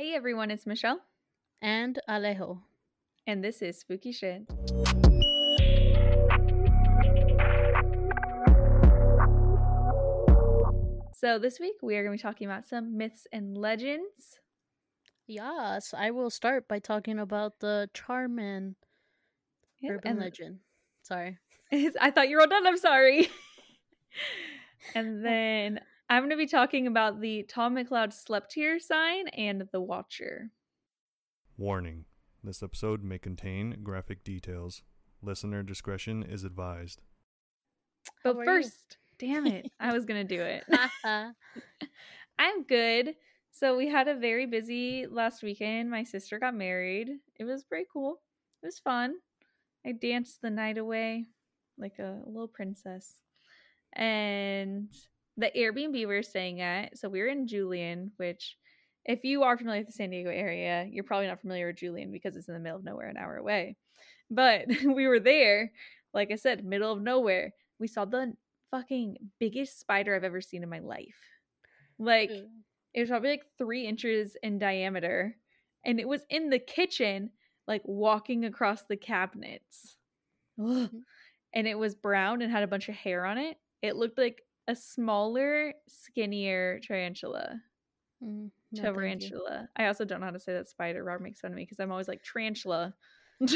Hey everyone, it's Michelle, and Alejo. and this is Spooky Shit. So this week we are going to be talking about some myths and legends. Yes, I will start by talking about the Char-Man Yep, urban legend. Sorry. I thought you were all done. I'm sorry. and then I'm going to be talking about the Tom McCleod slept here sign and the Watcher. Warning this episode may contain graphic details. Listener discretion is advised. But are you? first, damn it, I was going to do it. I'm good. So we had a very busy last weekend. My sister got married. It was pretty cool. It was fun. I danced the night away like a little princess. And the Airbnb we were staying at, so we were in Julian, which if you are familiar with the San Diego area, you're probably not familiar with Julian because it's in the middle of nowhere, an hour away. But we were there, like I said, middle of nowhere. We saw the fucking biggest spider I've ever seen in my life. Like Mm. it was probably like three inches in diameter, and it was in the kitchen, like walking across the cabinets. Ugh. And it was brown and had a bunch of hair on it. It looked like a smaller, skinnier tarantula. Mm, no. Tarantula. I also don't know how to say that spider. Rob makes fun of me because I'm always like tarantula.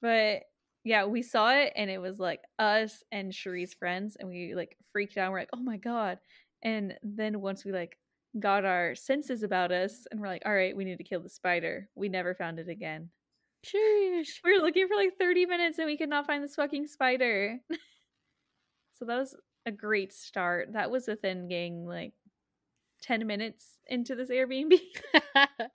But yeah, we saw it and it was like us and Cherie's friends, and we like freaked out. We're like, oh my god. And then once we like got our senses about us and we're like, all right, we need to kill the spider. We never found it again. Sheesh. We were looking for like 30 minutes and we could not find this fucking spider. so that was a great start. That was within getting like 10 minutes into this Airbnb.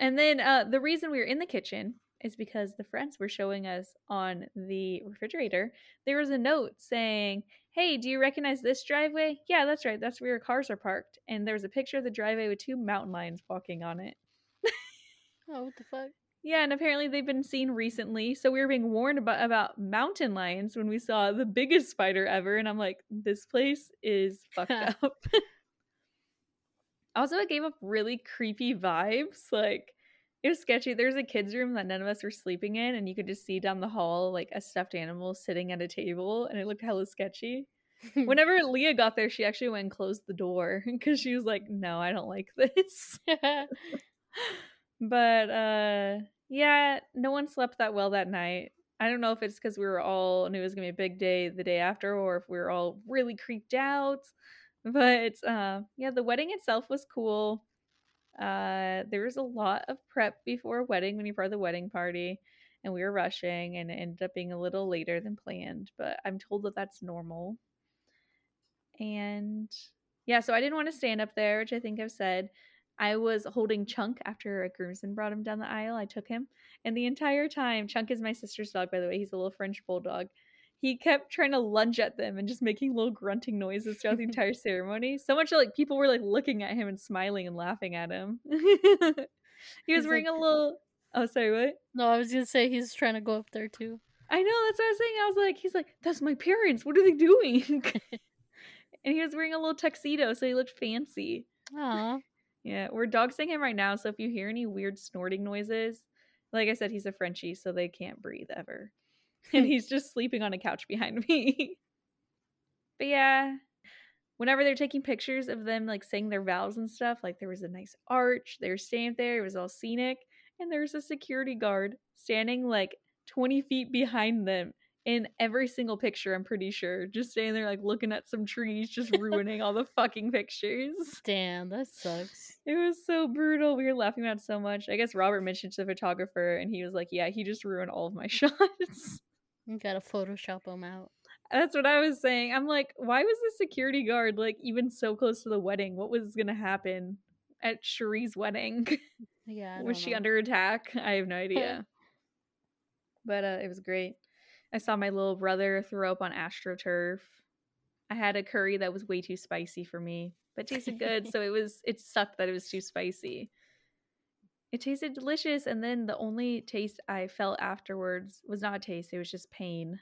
And then uh, the reason we were in the kitchen is because the friends were showing us on the refrigerator. There was a note saying, Hey, do you recognize this driveway? Yeah, that's right. That's where your cars are parked. And there was a picture of the driveway with two mountain lions walking on it. oh, what the fuck? Yeah, and apparently they've been seen recently. So we were being warned about, about mountain lions when we saw the biggest spider ever. And I'm like, this place is fucked up. also, it gave up really creepy vibes. Like, it was sketchy. There's a kid's room that none of us were sleeping in, and you could just see down the hall like a stuffed animal sitting at a table, and it looked hella sketchy. Whenever Leah got there, she actually went and closed the door because she was like, no, I don't like this. but uh yeah no one slept that well that night. I don't know if it's because we were all knew it was gonna be a big day the day after or if we were all really creeped out but uh yeah the wedding itself was cool. Uh there was a lot of prep before a wedding when you're part of the wedding party and we were rushing and it ended up being a little later than planned but i'm told that that's normal. And yeah so i didn't want to stand up there which i think i've said I was holding Chunk after a groomsman brought him down the aisle. I took him, and the entire time, Chunk is my sister's dog, by the way. He's a little French bulldog. He kept trying to lunge at them and just making little grunting noises throughout the entire ceremony. So much like people were like looking at him and smiling and laughing at him. he was He's wearing like- a little. Oh, sorry, what? no, I was gonna say he's trying to go up there too. I know that's what I was saying. I was like, he's like, that's my parents. What are they doing? and he was wearing a little tuxedo, so he looked fancy. Aw. Yeah, we're dog sitting him right now, so if you hear any weird snorting noises, like I said, he's a Frenchie, so they can't breathe ever. and he's just sleeping on a couch behind me. but yeah, whenever they're taking pictures of them like saying their vows and stuff, like there was a nice arch, they were standing there, it was all scenic, and there was a security guard standing like 20 feet behind them in every single picture, I'm pretty sure. Just standing there like looking at some trees, just ruining all the fucking pictures. Damn, that sucks. It was so brutal. We were laughing about it so much. I guess Robert mentioned to the photographer, and he was like, "Yeah, he just ruined all of my shots." You gotta Photoshop him out. That's what I was saying. I'm like, why was the security guard like even so close to the wedding? What was gonna happen at Cherie's wedding? Yeah. Was she know. under attack? I have no idea. but uh, it was great. I saw my little brother throw up on AstroTurf. I had a curry that was way too spicy for me, but tasted good. so it was. It sucked that it was too spicy. It tasted delicious, and then the only taste I felt afterwards was not a taste; it was just pain.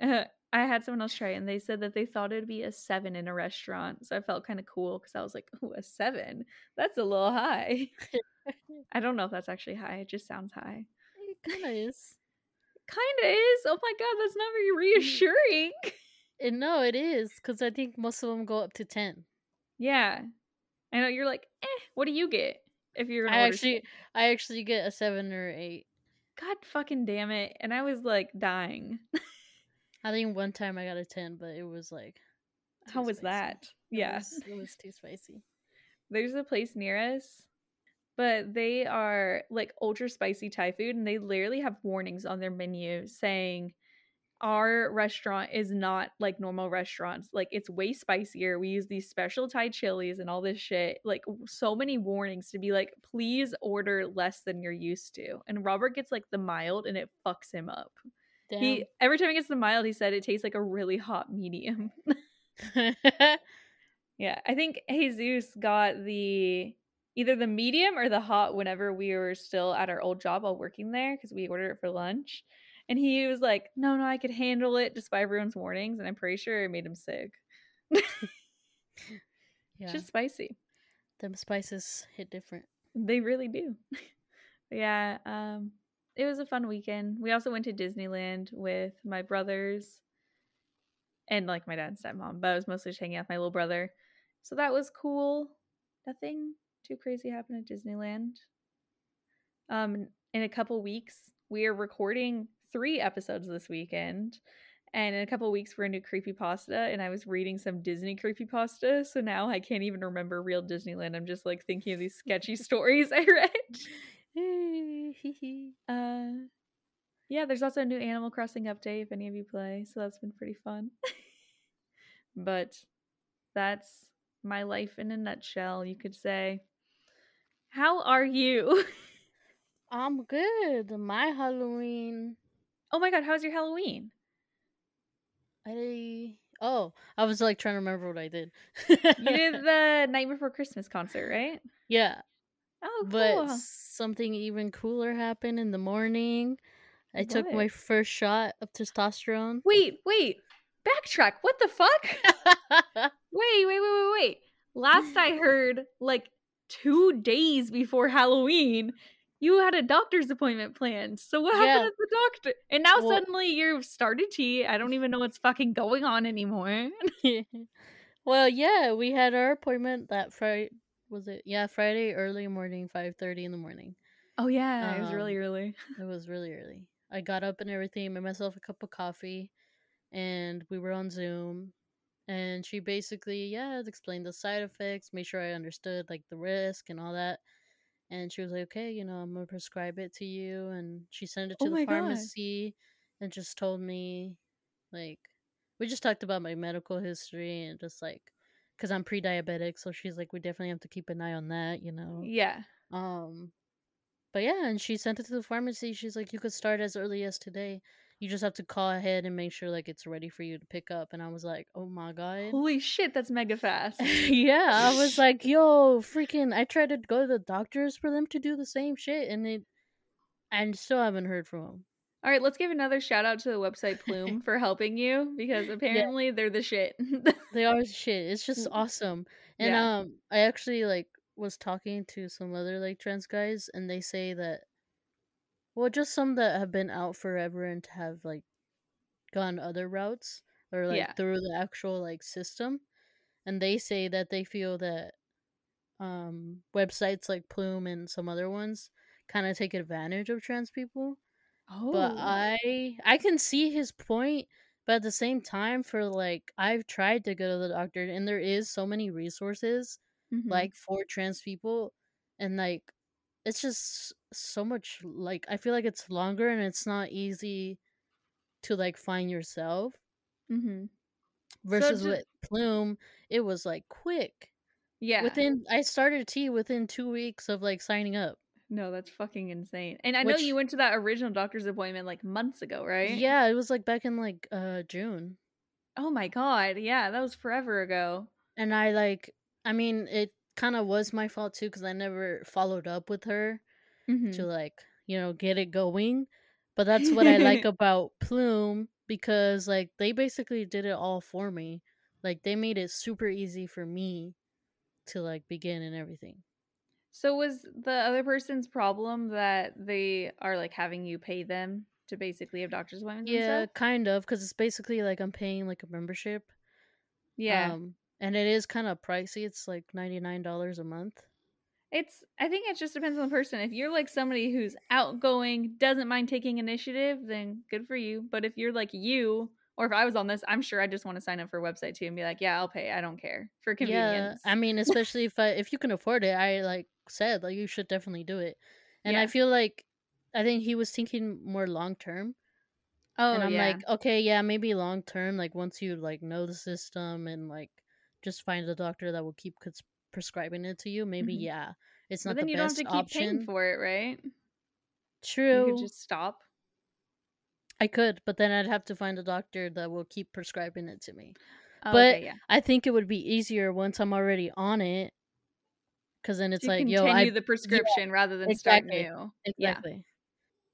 Uh, I had someone else try it and they said that they thought it'd be a seven in a restaurant. So I felt kind of cool because I was like, oh, a seven? That's a little high. I don't know if that's actually high. It just sounds high. It kind of is. Kind of is. Oh my God, that's not very reassuring. And no, it is because I think most of them go up to ten. yeah. I know you're like, eh, what do you get if you're I actually, steak? I actually get a seven or eight. God fucking damn it. And I was like dying. I think one time I got a ten, but it was like. How was spicy. that? Yes, Yeah. was- it was too spicy. There's a place near us, but they are like ultra spicy Thai food, and they literally have warnings on their menu saying our restaurant is not like normal restaurants. Like it's way spicier. We use these special Thai chilies and all this shit. Like so many warnings to be like, please order less than you're used to. And Robert gets like the mild, and it fucks him up. Damn. He every time he gets the mild, he said it tastes like a really hot medium. Yeah, I think Jesus got the either the medium or the hot whenever we were still at our old job while working there because we ordered it for lunch. And he was like, "No, no, I could handle it despite everyone's warnings." And I'm pretty sure it made him sick. yeah, It's just spicy. them spices hit different. They really do. Yeah, um, it was a fun weekend. We also went to Disneyland with my brothers and like my dad's stepmom, but I was mostly just hanging out with my little brother. So that was cool. Nothing too crazy happened at Disneyland. Um, in a couple weeks, we are recording three episodes this weekend. And in a couple weeks, we're into creepypasta, and I was reading some Disney creepypasta. So now I can't even remember real Disneyland. I'm just like thinking of these sketchy stories I read. Uh, yeah, there's also a new Animal Crossing update if any of you play, so that's been pretty fun. but that's my life in a nutshell, you could say. How are you? I'm good. My Halloween. oh my god, how was your Halloween? I oh, I was like trying to remember what I did. You did the Night Before Christmas concert, right? yeah, Oh, but something even cooler happened in the morning. I took my first shot of testosterone. Wait, wait. Backtrack. What the fuck? Wait, wait, wait, wait, wait. Last I heard, like two days before Halloween, you had a doctor's appointment planned. So what Yeah. happened at the doctor? And now Well- suddenly you've started T. I don't even know what's fucking going on anymore. well, yeah, we had our appointment that Friday. Was it? Yeah, Friday early morning, five thirty in the morning. Oh yeah, it was really Um, early. It was really early. I got up and everything, made myself a cup of coffee, and we were on Zoom. And she basically, yeah, explained the side effects, made sure I understood like the risk and all that. And she was like, okay, you know, I'm gonna prescribe it to you. And she sent it Oh to my the God. pharmacy and just told me, like, we just talked about my medical history and just like, because I'm pre diabetic. So she's like, we definitely have to keep an eye on that, you know? Yeah. Um, but yeah, and she sent it to the pharmacy. She's like, you could start as early as today. You just have to call ahead and make sure like it's ready for you to pick up. And I was like, oh my god. Holy shit, that's mega fast. yeah, I was like, yo, freaking! I tried to go to the doctors for them to do the same shit, and they, I still haven't heard from them. All right, let's give another shout out to the website Plume for helping you because apparently they're the shit. They are the shit. It's just awesome. And Yeah. um, I actually like was talking to some other like trans guys, and they say that, well, just some that have been out forever and have like gone other routes or like Yeah. through the actual like system, and they say that they feel that um websites like Plume and some other ones kind of take advantage of trans people oh. but I I can see his point, but at the same time, for like I've tried to go to the doctor, and there is so many resources Mhm. like for trans people, and like it's just so much like I feel like it's longer and it's not easy to like find yourself Mhm. versus ju- with Plume, it was like quick. yeah. Within I started T within two weeks of like signing up. No, that's fucking insane. And I know you went to that original doctor's appointment like months ago, right? Yeah, it was like back in like uh June. Oh my god. Yeah, that was forever ago. and I like I mean it kind of was my fault too cuz I never followed up with her Mhm. to like, you know, get it going. But that's what I like about Plume because like they basically did it all for me. Like they made it super easy for me to like begin and everything. So was the other person's problem that they are like having you pay them to basically have doctor's appointments? Yeah, kind of, because it's basically like I'm paying like a membership. yeah. Um, and it is kind of pricey. It's like ninety nine dollars a month. It's I think it just depends on the person. If you're like somebody who's outgoing, doesn't mind taking initiative, then good for you. But if you're like you, or if I was on this, I'm sure I just want to sign up for a website too and be like, yeah, I'll pay. I don't care for convenience. Yeah, I mean, especially if I if you can afford it, I like said like you should definitely do it. And I feel like I think he was thinking more long term. oh and I'm yeah. like, okay, yeah, maybe long term, like once you like know the system and like just find a doctor that will keep cons- prescribing it to you, maybe Mhm. yeah, it's but not then the you don't have best to keep option. paying for it, right? True, You could just stop. I could, but then I'd have to find a doctor that will keep prescribing it to me. Oh, But okay, yeah. I think it would be easier once I'm already on it, because then it's to like, yo, I the prescription rather than start new. exactly.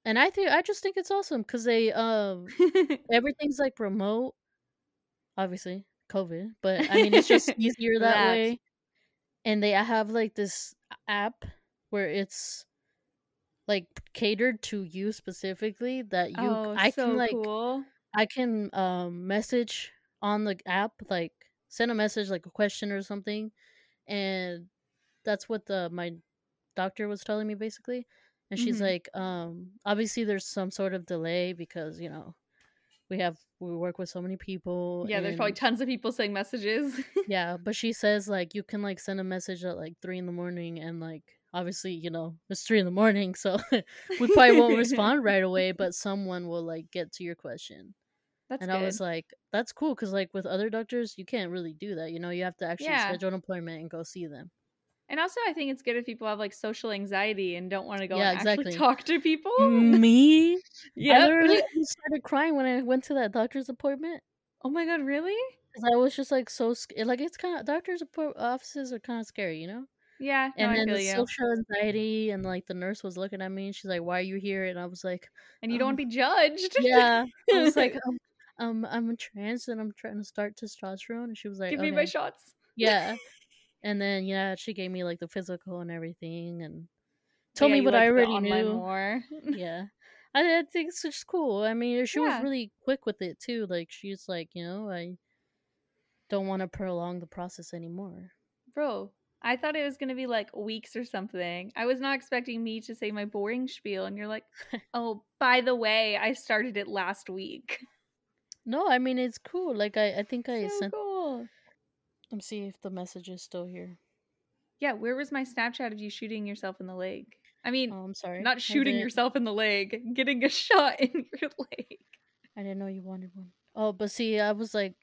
And I think I just think it's awesome because they um everything's like remote, obviously COVID, but I mean it's just easier that, That. way. And they have like this app where it's like catered to you specifically that you oh, I so can like cool. I can um message on the app like send a message like a question or something and that's what the my doctor was telling me basically and she's Mhm. like um obviously there's some sort of delay because you know we have we work with so many people Yeah, there's probably tons of people saying messages. yeah but she says like you can like send a message at like three in the morning and like obviously you know it's three in the morning so we probably won't respond right away but someone will like get to your question That's and good. I was like, that's cool because, like, with other doctors, you can't really do that. You know, you have to actually Yeah. schedule an appointment and go see them. And also, I think it's good if people have like social anxiety and don't want to go Yeah, and actually talk to people. Me? Yeah. I literally started crying when I went to that doctor's appointment Oh my god, really? because I was just like so scared. like it's kind of doctors' offices are kind of scary, you know. Yeah. No, And I then the you. social anxiety and like the nurse was looking at me and she's like, "Why are you here?" And I was like, and you don't want um, to be judged. "Yeah." I was like, um, um, I'm trans and I'm trying to start testosterone, and she was like, give me my shots. Yeah. And then yeah, she gave me like the physical and everything and oh, told Yeah, me what I already knew. More. Yeah. I, I think it's just cool. I mean, she Yeah. was really quick with it too. Like she's like, you know, I don't want to prolong the process anymore. Bro, I thought it was gonna be like weeks or something. I was not expecting me to say my boring spiel, and you're like, "Oh, by the way, I started it last week." No, I mean it's cool. Like I, I think I so sent. cool. Let me see if the message is still here. Yeah, where was my Snapchat of you shooting yourself in the leg? I mean, Oh, I'm sorry. not shooting yourself in the leg, getting a shot in your leg. I didn't know you wanted one. Oh, but see, I was like,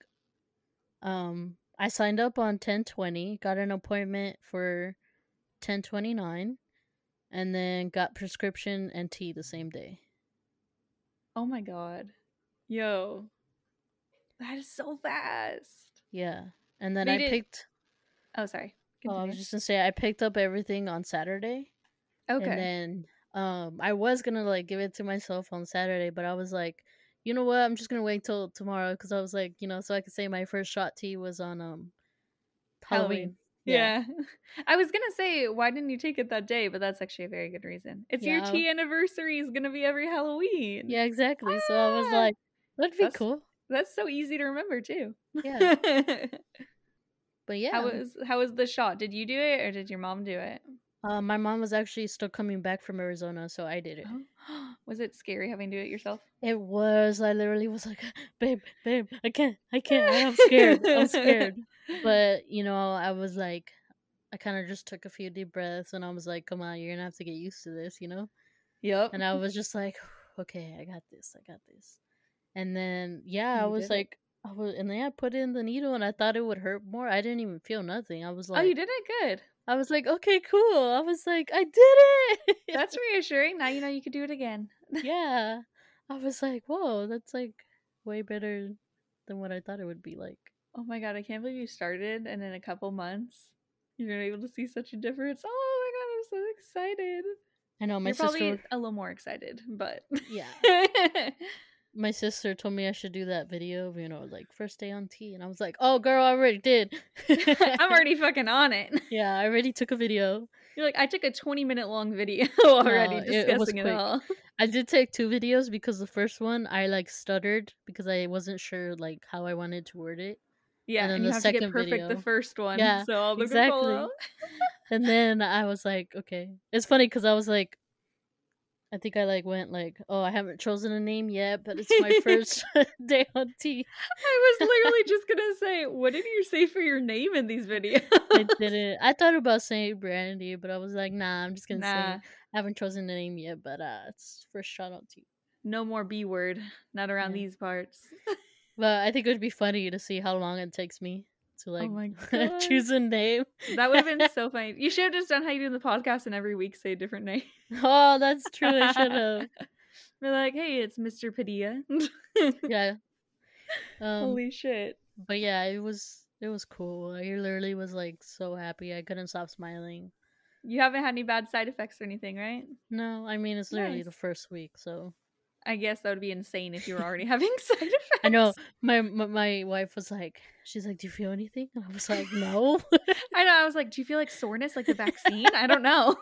um, I signed up on ten twenty, got an appointment for ten twenty nine, and then got prescription and T the same day. Oh my god. Yo. That is so fast. Yeah, and then They I did- picked. Oh, sorry. Oh, I was just gonna say I picked up everything on Saturday, okay. and then um, I was gonna like give it to myself on Saturday, but I was like, you know what? I'm just gonna wait till tomorrow because I was like, you know, so I could say my first shot T was on um Halloween. Halloween. yeah. I was going to say, why didn't you take it that day? But that's actually a very good reason. It's your Yeah. T anniversary is going to be every Halloween. Yeah, exactly. So I was Ah! like, that'd be That's- cool. That's so easy to remember, too. Yeah. But yeah, How was how was the shot? Did you do it or did your mom do it? uh, my mom was actually still coming back from Arizona, so I did it. was it scary having to do it yourself? It was. I literally was like, babe, babe, I can't, I can't. I'm scared. I'm scared. But you know, I was like, I kind of just took a few deep breaths, and I was like, come on, you're gonna have to get used to this, you know. Yep. And I was just like, okay, I got this, I got this. And then yeah, I was like, I was, and then I put in the needle, and I thought it would hurt more. I didn't even feel nothing. I was like, oh, you did it good. I was like, okay, cool. I was like, I did it. That's reassuring. Now you know you could do it again. yeah. I was like, whoa, that's like way better than what I thought it would be like. Oh my god, I can't believe you started and in a couple months you're gonna be able to see such a difference. Oh my god, I'm so excited. I know my you're sister. probably a little more excited, but Yeah. my sister told me I should do that video of, you know, like first day on T. And I was like, oh, girl, I already did. I'm already fucking on it. Yeah, I already took a video. You're like, I took a 20 minute long video already No, it- it it, quick. all. I did take two videos because the first one I like stuttered because I wasn't sure like how I wanted to word it. Yeah, then and, you the have to get second perfect the first one. Yeah, so all the exactly. And then I was like, okay. It's funny because I was like, I think I like went like, oh, I haven't chosen a name yet, but it's my first day on T. I was literally just gonna say, what did you say for your name in these videos? I didn't. I thought about saying Brandy, but I was like, nah, I'm just gonna Nah, say I haven't chosen a name yet, but uh, it's first shot on T. no more B word. Not around Yeah. these parts. But I think it would be funny to see how long it takes me to like oh my choose a name. That would have been so funny. You should have just done how you do in the podcast and every week say a different name. Oh, that's true. I should have. We're like, hey, it's Mr. Padilla. Yeah. Um, Holy shit. but yeah, it was it was cool. I literally was like so happy. I couldn't stop smiling. You haven't had any bad side effects or anything, right? No, I mean it's literally the first week, so I guess that would be insane if you were already having side effects. I know my, my my wife was like, she's like, "Do you feel anything?" And I was like, "No." I know. I was like, do you feel like soreness like the vaccine? I don't know.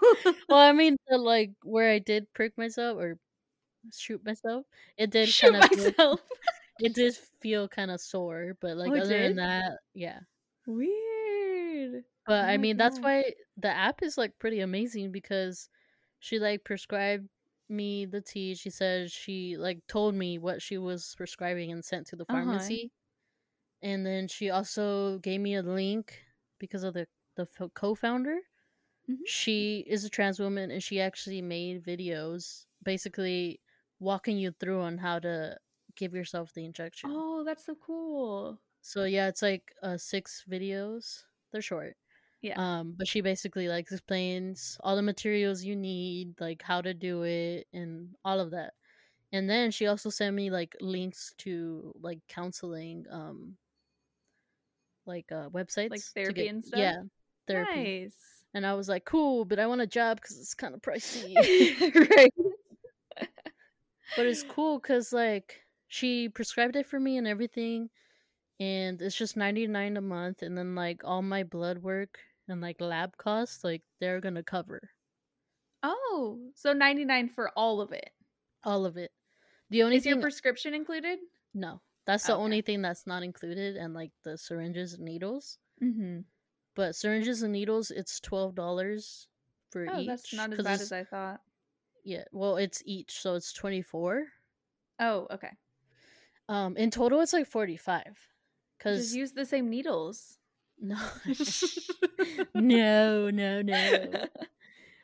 well, I mean, the, like where I did prick myself or shoot myself, it did Shoot kind of feel, myself. it did feel kind of sore, but like Oh, other than that, yeah. Weird. But Oh I mean, that's why the app is like pretty amazing because she like prescribed me the T. She said she like told me what she was prescribing and sent to the Uh-huh. pharmacy. And then she also gave me a link because of the the co-founder. Mhm. She is a trans woman and she actually made videos basically walking you through on how to give yourself the injection. Oh, that's so cool. So yeah, it's like uh six videos. They're short. Yeah. Um, but she basically like explains all the materials you need, like how to do it and all of that. And then she also sent me like links to like counseling um like uh websites like therapy get- and stuff? Yeah, therapy. Nice. And I was like, "Cool, but I want a job cuz it's kind of pricey." right. but it's cool cuz like she prescribed it for me and everything and it's just 99 a month and then like all my blood work and like lab costs like they're to cover Oh, so 99 for all of it. all of it. The only Is your prescription included? no, that's the Okay. only thing that's not included and like the syringes and needles. Mm-hmm. But syringes and needles it's $12 for Oh, each. that's not as bad as I thought. Yeah, well, it's each, so it's 24. Oh, okay. Um in total it's like 45 cuz Just use the same needles. no. no, no, no.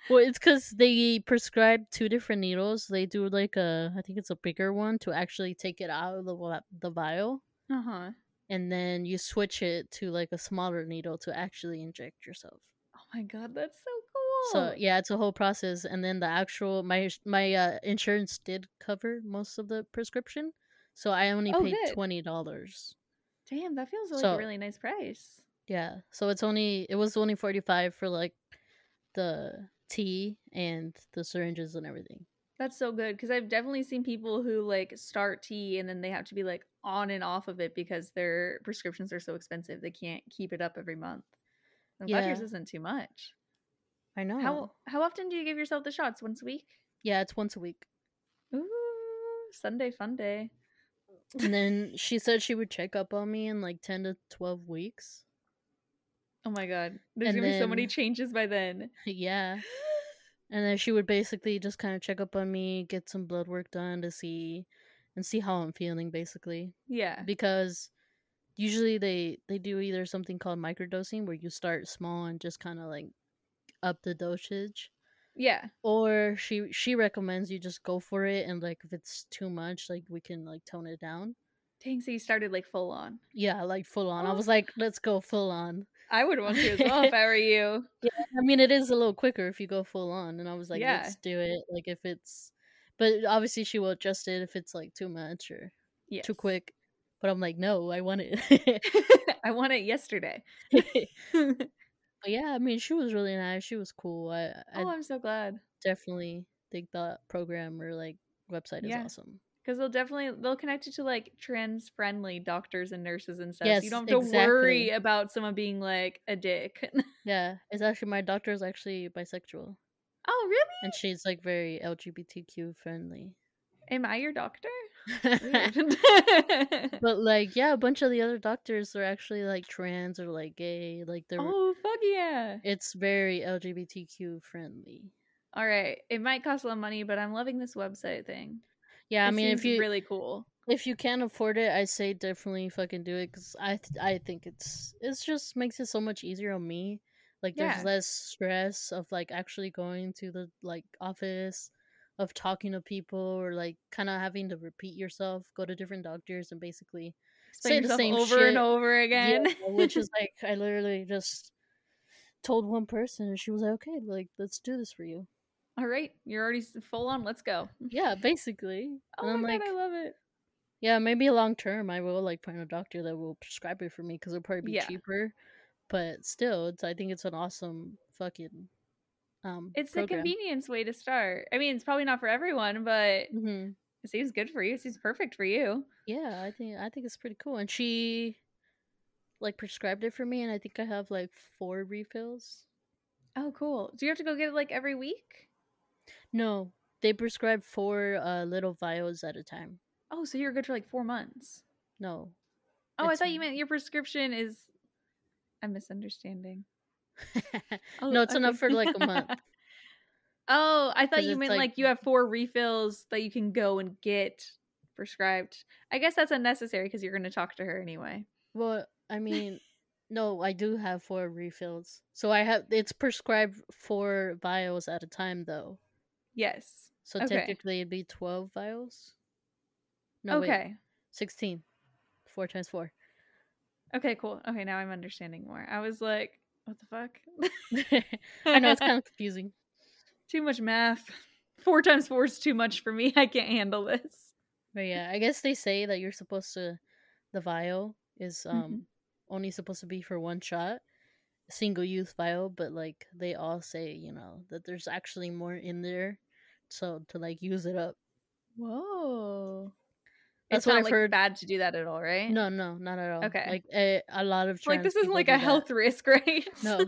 Well, it's because they prescribe two different needles. They do like a, I think it's a bigger one to actually take it out of the the vial, uh huh. and then you switch it to like a smaller needle to actually inject yourself. Oh my god, that's so cool. So yeah, it's a whole process, and then the actual my my uh, insurance did cover most of the prescription, so I only Oh, paid good. twenty dollars. Damn, that feels like So- a really nice price. Yeah, so it's only it was only forty five for like the T and the syringes and everything. That's so good because I've definitely seen people who like start T and then they have to be like on and off of it because their prescriptions are so expensive they can't keep it up every month. I'm glad yours isn't too much. I know. How how often do you give yourself the shots? Once a week? Yeah, it's once a week. Ooh, Sunday fun day. And then she said she would check up on me in like 10 to 12 weeks. Oh my god, there's And gonna be so many changes by then. yeah. And then she would basically just kind of check up on me, get some blood work done to see and see how I'm feeling basically. Yeah, Because usually they they do either something called microdosing where you start small and just kind of like up the dosage yeah. or she she recommends you just go for it and like if it's too much like we can like tone it down. Dang, so you started like full on. Yeah, like full on. I Oh. was like, let's go full on. I would want to as well if I were you. I mean, it is a little quicker if you go full on, and I was like, Yeah. let's do it. Like if it's, but obviously she will adjust it if it's like too much or Yes. too quick. But I'm like, no, I want it. I want it yesterday. but yeah, I mean, she was really nice. She was cool. I, I oh, I'm so glad. definitely think that program or like website is Yeah. awesome. Because they'll definitely they'll connect you to like trans friendly doctors and nurses and stuff. so Yes, you don't have to worry about someone being like a dick. Yeah, it's actually my doctor is actually bisexual, oh, really? and she's like very LGBTQ friendly. Am I your doctor? but like, yeah, a bunch of the other doctors are actually like trans or like gay. Like they're oh fuck yeah! it's very LGBTQ friendly. All right, it might cost a lot of money, but I'm loving this website thing. Yeah, I mean, if you really cool. if you can't afford it, I say definitely fucking do it because I th- I think it's it's just makes it so much easier on me. Like Yeah. there's less stress of like actually going to the like office, of talking to people or like kind of having to repeat yourself, go to different doctors and basically Explain say the same over shit. and over again. Yeah, which is like I literally just told one person and she was like, okay, like let's do this for you. All right, you're already full on. Let's go. Yeah, basically. Oh and I'm my like, god, I love it. yeah, maybe long term I will like find a doctor that will prescribe it for me because it'll probably be Yeah. cheaper. But still, it's I think it's an awesome fucking um. It's program. the convenience way to start. I mean, it's probably not for everyone, but hmm it seems good for you. It seems perfect for you. Yeah, I think I think it's pretty cool, and she like prescribed it for me, and I think I have like four refills. Oh, cool. Do you have to go get it like every week? No, they prescribe four uh little vials at a time. Oh, so you're good for like four months. No. Oh, I thought you meant your prescription is. I'm misunderstanding. Oh, no, it's enough for like a month. oh, I thought you meant like- like... you have four refills that you can go and get prescribed. I guess that's unnecessary because you're going to talk to her anyway. Well, I mean, no, I do have four refills. So I have it's prescribed four vials at a time though. Yes. So Okay. technically it'd be 12 vials. No, wait, okay. 16. 4 times 4. Okay, cool. Okay, now I'm understanding more. I was like, what the fuck? I know it's kind of confusing. too much math. Four times four is too much for me. I can't handle this. But yeah, I guess they say that you're supposed to the vial is um Mhm. only supposed to be for one shot. Single use vial, but like they all say, you know, that there's actually more in there. So to like use it up. Whoa. That's it's what not I've like heard. bad to do that at all, right? No, no, not at all. Okay. Like a, a lot of Like this isn't like a that. health risk, right? No.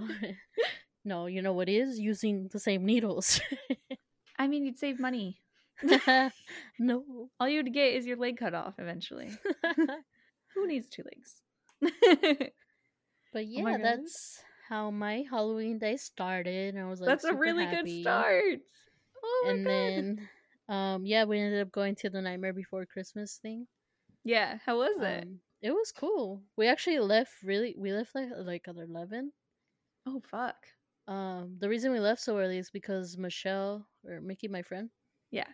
no, you know what is? Using the same needles. I mean, you'd save money. no. All you would get is your leg cut off eventually. Who needs two legs? but oh yeah, my God. that's how my Halloween day started. And I was like, That's a really happy. good start. Oh and god. then, um, yeah, we ended up going to the Nightmare Before Christmas thing. yeah, how was it? Um, it was cool. We actually left really. We left like like at eleven. oh fuck. Um, the reason we left so early is because Michelle or Mickey, my friend, Yeah.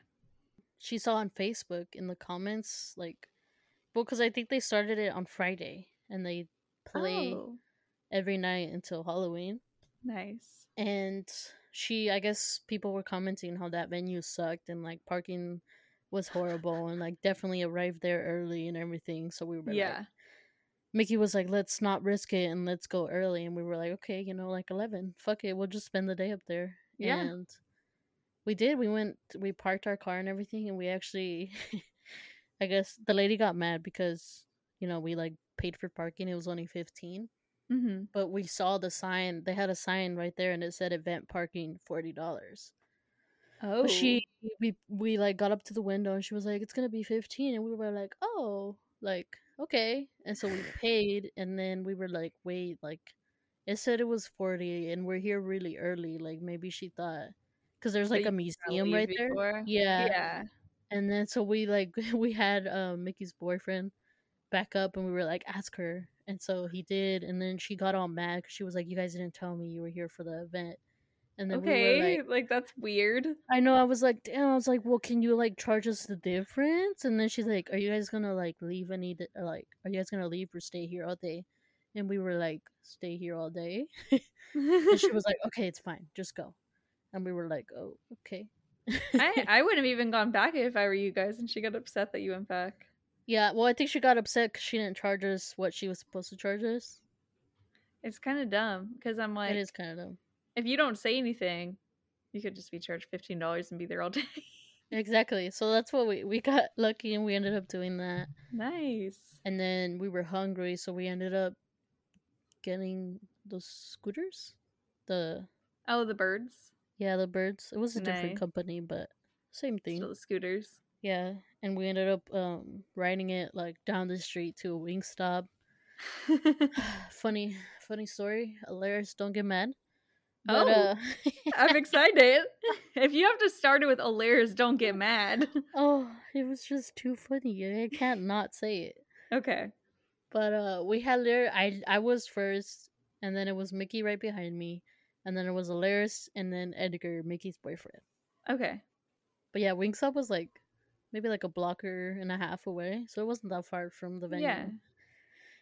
she saw on Facebook in the comments like, well, because I think they started it on Friday and they play Oh, every night until Halloween. nice. And she, I guess, people were commenting how that venue sucked and like parking was horrible and like definitely arrived there early and everything. So we were like, Yeah. Mickey was like, let's not risk it and let's go early. And we were like, okay, you know, like 11. Fuck it. We'll just spend the day up there. Yeah. And we did. We went, we parked our car and everything. And we actually, I guess the lady got mad because, you know, we like paid for parking. It was only 15. Mm-hmm. But we saw the sign. They had a sign right there and it said event parking $40. Oh, But she, we, we like got up to the window and she was like, it's going to be 15. And we were like, oh, like, okay. And so we paid. And then we were like, wait, like, it said it was 40 and we're here really early. Like, maybe she thought, because there's like a museum right there. Yeah. Yeah. And then so we like, we had uh, Mickey's boyfriend back up and we were like, ask her. And so he did. And then she got all mad because she was like, you guys didn't tell me you were here for the event. And then we were like, like, that's weird. I know. I was like, damn. I was like, well, can you like charge us the difference? And then she's like, are you guys gonna like leave any? Or, uh, like, are you guys gonna leave or stay here all day? And we were like, stay here all day. And she was like, okay, it's fine, just go. And we were like, oh, okay. I I wouldn't have even gone back if I were you guys, and she got upset that you went back. Yeah. Well, I think she got upset because she didn't charge us what she was supposed to charge us. It's kind of dumb because I'm like, it is kind of dumb. if you don't say anything, you could just be charged fifteen dollars and be there all day. exactly. So that's what we we got lucky and we ended up doing that. nice. And then we were hungry, so we ended up getting those scooters. The Oh, the birds. yeah, the birds. It was a different company, but same thing. Still the scooters. Yeah, and we ended up um riding it like down the street to a Wingstop. funny, funny story. Alaris, don't get mad. But Oh. uh I'm excited. if you have to start it with Alaris, don't get mad. oh, it was just too funny. I can't not say it. Okay. But uh we had Lyr I I was first and then it was Mickey right behind me. And then it was Alaris and then Edgar, Mickey's boyfriend. Okay. But yeah, Wingstop was like maybe like a blocker and a half away. So it wasn't that far from the venue. Yeah.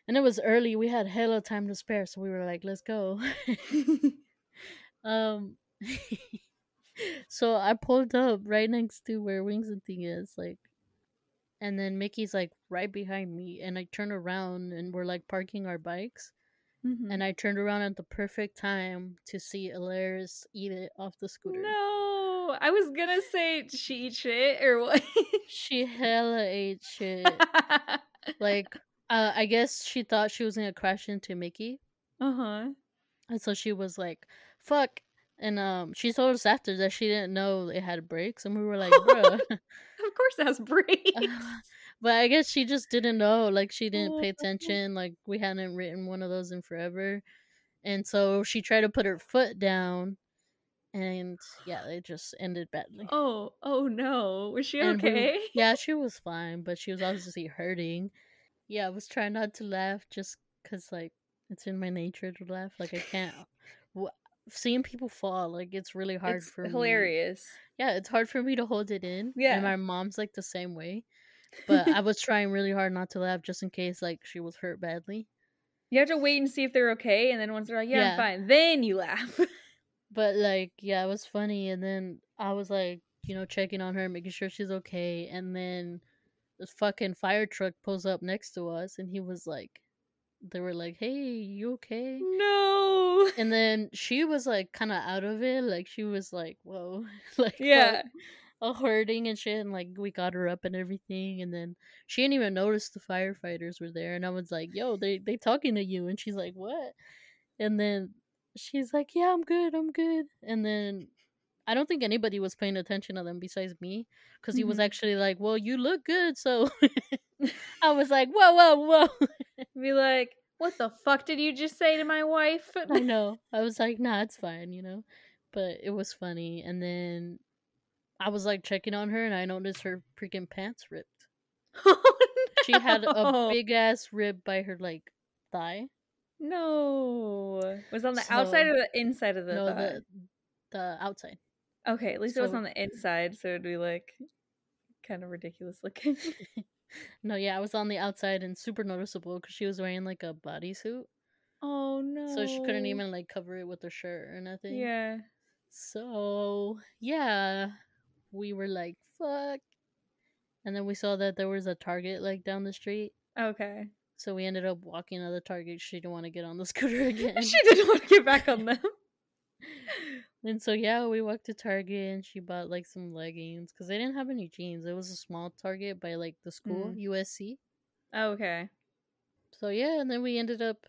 And it was early. We had hella time to spare, so we were like, let's go. um so I pulled up right next to where Wings and Thing is, like and then Mickey's like right behind me and I turn around and we're like parking our bikes Mhm. and I turned around at the perfect time to see Alaris eat it off the scooter. No, I was gonna say she eat shit or what? She hella ate shit. like uh, I guess she thought she was gonna crash into Mickey. uh huh. And so she was like, fuck. And um, she told us after that she didn't know it had brakes. And we were like, "Bro, Of course, it has brakes. but I guess she just didn't know. Like, she didn't pay Oh. attention. Like, we hadn't written one of those in forever. And so she tried to put her foot down. And yeah, it just ended badly. oh, oh no. Was she And we- okay? Yeah, she was fine, but she was obviously hurting. Yeah, I was trying not to laugh just because, like, it's in my nature to laugh. Like, I can't. Seeing people fall, like, it's really hard it's for me. hilarious. Yeah, it's hard for me to hold it in. Yeah. And my mom's, like, the same way. But I was trying really hard not to laugh just in case, like, she was hurt badly. You have to wait and see if they're okay, and then once they're like, "Yeah, Yeah. I'm fine," then you laugh. But, like, yeah, it was funny. And then I was, like, you know, checking on her, making sure she's okay. And then this fucking fire truck pulls up next to us, and he was like, they were like, "Hey, you okay?" no. And then she was like, kind of out of it, like she was like, "Whoa," like Yeah. fuck, all hurting and shit. And like we got her up and everything, and then she didn't even notice the firefighters were there. And I was like, "Yo, they they talking to you?" And she's like, "What?" And then she's like, "Yeah, I'm good, I'm good." And then I don't think anybody was paying attention to them besides me, because he was Mhm. actually like, "Well, you look good," so I was like, "Whoa, whoa, whoa." Be like, "What the fuck did you just say to my wife?" I know. I was like, nah, it's fine, you know. But it was funny. And then I was like checking on her and I noticed her freaking pants ripped. oh, She had a big ass rib by her like thigh. No. Was on the outside So- or the inside of the no, the the outside. Okay, at least it was on the inside, so it'd be like kind of ridiculous looking. No, yeah, I was on the outside and super noticeable because she was wearing like a bodysuit, oh no. so she couldn't even like cover it with her shirt or nothing. Yeah. So yeah, we were like, fuck. And then we saw that there was a Target like down the street. Okay. So we ended up walking to the Target. She didn't want to get on the scooter again. she didn't want to get back on them. and so yeah, we walked to Target and she bought like some leggings because they didn't have any jeans. It was a small Target by like the school USC. okay. So yeah, and then we ended up.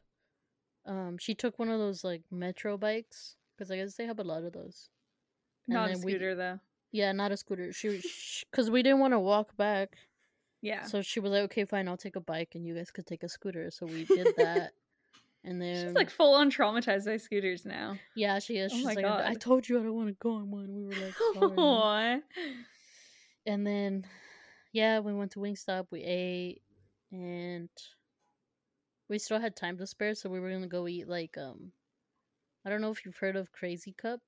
Um, she took one of those like metro bikes because I guess they have a lot of those. And Not a then we- scooter though. Yeah, not a scooter. She because we didn't want to walk back. Yeah. So she was like, "Okay, fine, I'll take a bike, and you guys could take a scooter." So we did that, and then She's like full on traumatized by scooters now. Yeah, she is. Oh She's my like, I told you I don't want to go on one. We were like, sorry. And then, yeah, we went to Wingstop. We ate, and we still had time to spare, so we were gonna go eat like um, I don't know if you've heard of Crazy Cup.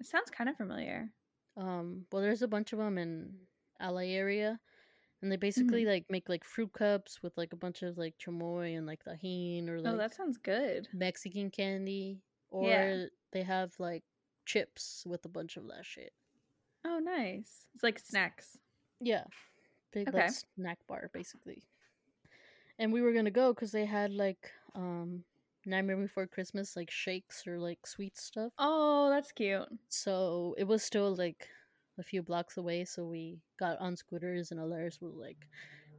It sounds kind of familiar. Um, well, there's a bunch of them in LA area, and they basically like make like fruit cups with like a bunch of like chamoy and like Tajín or like oh, that sounds good. Mexican candy, or Yeah. they have like chips with a bunch of that shit. Oh, nice. It's like snacks. Yeah, big Okay. like snack bar basically. And we were gonna go because they had like um Nightmare Before Christmas like shakes or like sweet stuff. Oh, that's cute. So it was still like a few blocks away, so we got on scooters, and Alaris was like,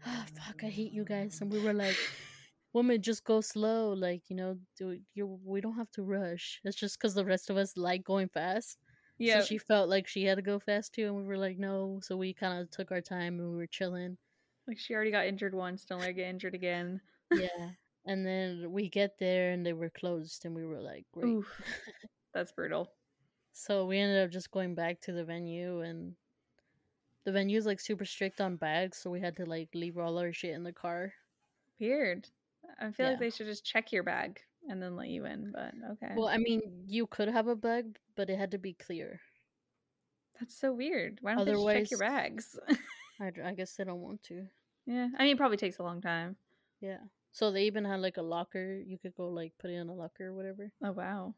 "Ah, fuck, I hate you guys," and we were like, "Woman, just go slow, like you know, do you? We don't have to rush. It's just because the rest of us like going fast." Yeah. So she felt like she had to go fast too, and we were like, no. So we kind of took our time and we were chilling. like she already got injured once, don't let her get injured again. Yeah. and then we get there and they were closed, and we were like, great. Oof. That's brutal. So we ended up just going back to the venue, and the venue's like super strict on bags, so we had to like leave all our shit in the car. Weird. I feel Yeah. like they should just check your bag and then let you in, but okay. Well, I mean, you could have a bag, but it had to be clear. That's so weird. Why don't they just check your bags? I, I guess they don't want to. yeah. I mean, it probably takes a long time. Yeah. So they even had like a locker. You could go like put it in a locker or whatever. Oh, wow.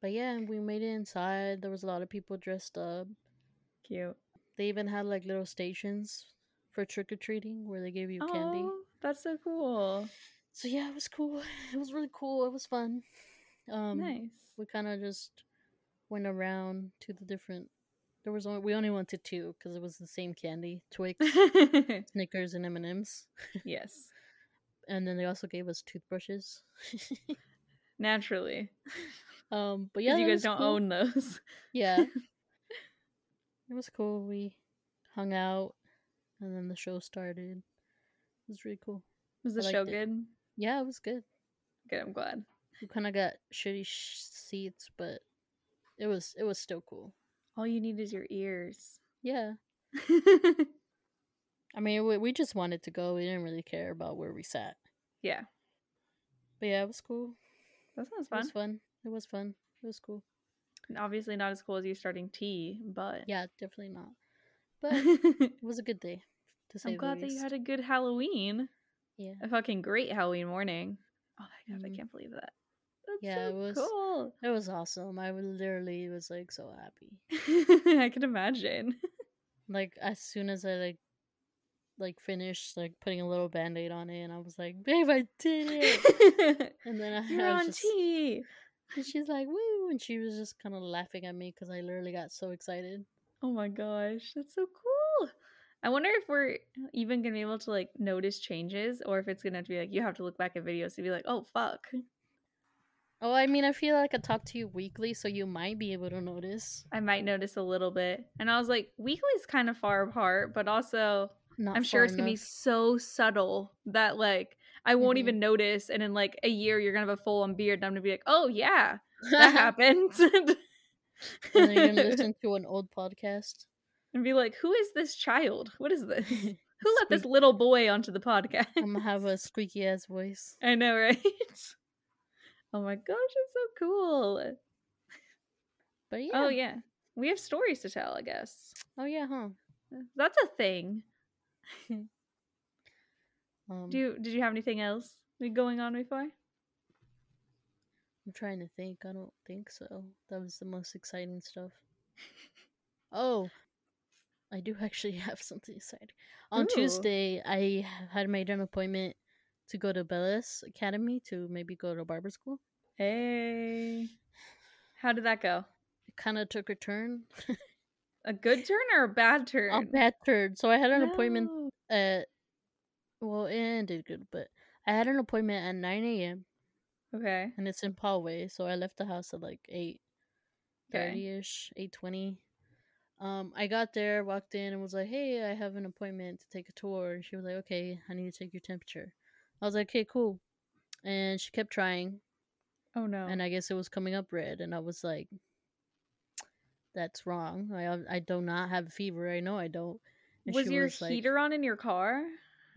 But yeah, we made it inside. There was a lot of people dressed up. Cute. They even had like little stations for trick or treating where they gave you candy. Oh, that's so cool. So yeah, it was cool. It was really cool. It was fun. Um, nice. we kind of just went around to the different. There was only we only went to two because it was the same candy, Twix, Snickers, and M and M's. yes. And then they also gave us toothbrushes. Naturally. Um, but yeah, you guys don't cool. own those. Yeah, it was cool. We hung out, and then the show started. It was really cool. Was the show it. good? Yeah, it was good. Good, I'm glad. We kind of got shitty sh- seats, but it was it was still cool. All you need is your ears. Yeah, I mean, we, we just wanted to go. We didn't really care about where we sat. yeah. But yeah, it was cool. That sounds It was fun. It was fun. It was cool. Obviously not as cool as you starting T, but Yeah, definitely not. But it was a good day. To say I'm glad that you had a good Halloween. Yeah. A fucking great Halloween morning. Oh my gosh, Mhm. I can't believe that. That's Yeah, so it was- cool. It was awesome. I literally was like so happy. I can imagine. Like as soon as I like like finished like putting a little band-aid on it and I was like, babe, I did it. And then I, You're I was on just, tea. And she's like, woo, and she was just kind of laughing at me because I literally got so excited. Oh my gosh, that's so cool. I wonder if we're even gonna be able to like notice changes, or if it's gonna have to be like you have to look back at videos to be like, oh fuck. Mm. Oh, I mean, I feel like I talk to you weekly, so you might be able to notice. I might notice a little bit, and I was like, weekly is kind of far apart, but also Not I'm sure it's gonna be so subtle that like I won't Mhm. even notice, and in like a year you're gonna have a full on beard, and I'm gonna be like, oh yeah, that happened, and then you're gonna listen to an old podcast. and be like, who is this child? What is this? Who let this little boy onto the podcast? I'm gonna have a squeaky ass voice. I know, right? oh my gosh, it's so cool. But yeah. Oh yeah, we have stories to tell. I guess Oh yeah, huh? that's a thing. Um, Do you, did you have anything else going on before? I'm trying to think. I don't think so. That was the most exciting stuff. oh, I do actually have something exciting. On Ooh. Tuesday, I had made an appointment to go to Bellus Academy to maybe go to barber school. Hey, how did that go? It kind of took a turn, A good turn or a bad turn? a bad turn. So I had an appointment at. Well, it ended good, but I had an appointment at 9 a.m. Okay. and it's in Poway, so I left the house at like 8 30ish 8.20 Um, I got there, walked in, and was like, "Hey, I have an appointment to take a tour." And she was like, "Okay, I need to take your temperature." I was like, "Okay, cool." And she kept trying, Oh no. and I guess it was coming up red, and I was like, "That's wrong. I I do not have a fever. I know I don't." And was your was like, heater on in your car?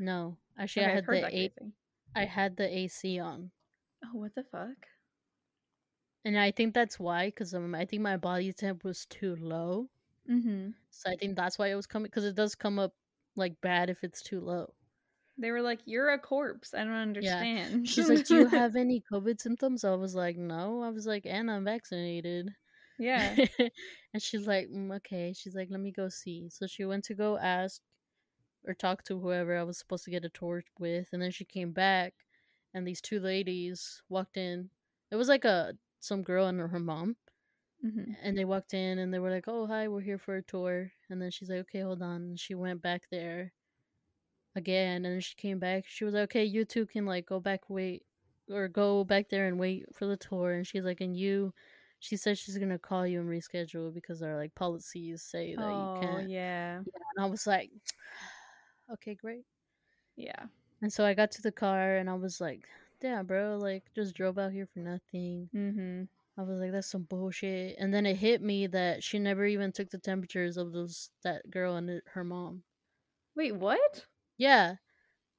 No, actually, Okay, I had the a-. I had the AC on. Oh, what the fuck? And I think that's why, because um, I think my body temp was too low. Mm-hmm. So I think that's why it was coming because it does come up like bad if it's too low. They were like, "You're a corpse." I don't understand. She's like, "Do you have any COVID symptoms?" I was like, "No." I was like, "And I'm vaccinated." yeah. and she's like, mm, "Okay." She's like, "Let me go see." So she went to go ask or talk to whoever I was supposed to get a tour with, and then she came back, and these two ladies walked in. It was like a some girl and her mom, Mhm. and they walked in and they were like, "Oh, hi, we're here for a tour." And then she's like, "Okay, hold on." And she went back there again, and then she came back. She was like, "Okay, you two can like go back wait or go back there and wait for the tour." And she's like, "And you." She said she's gonna call you and reschedule because our like policies say that Oh, you can't. yeah. And I was like, "Okay, great." Yeah. And so I got to the car and I was like, "Damn, bro! Like, just drove out here for nothing." Mhm. I was like, that's some bullshit. And then it hit me that she never even took the temperatures of those that girl and her mom. Wait, what? Yeah.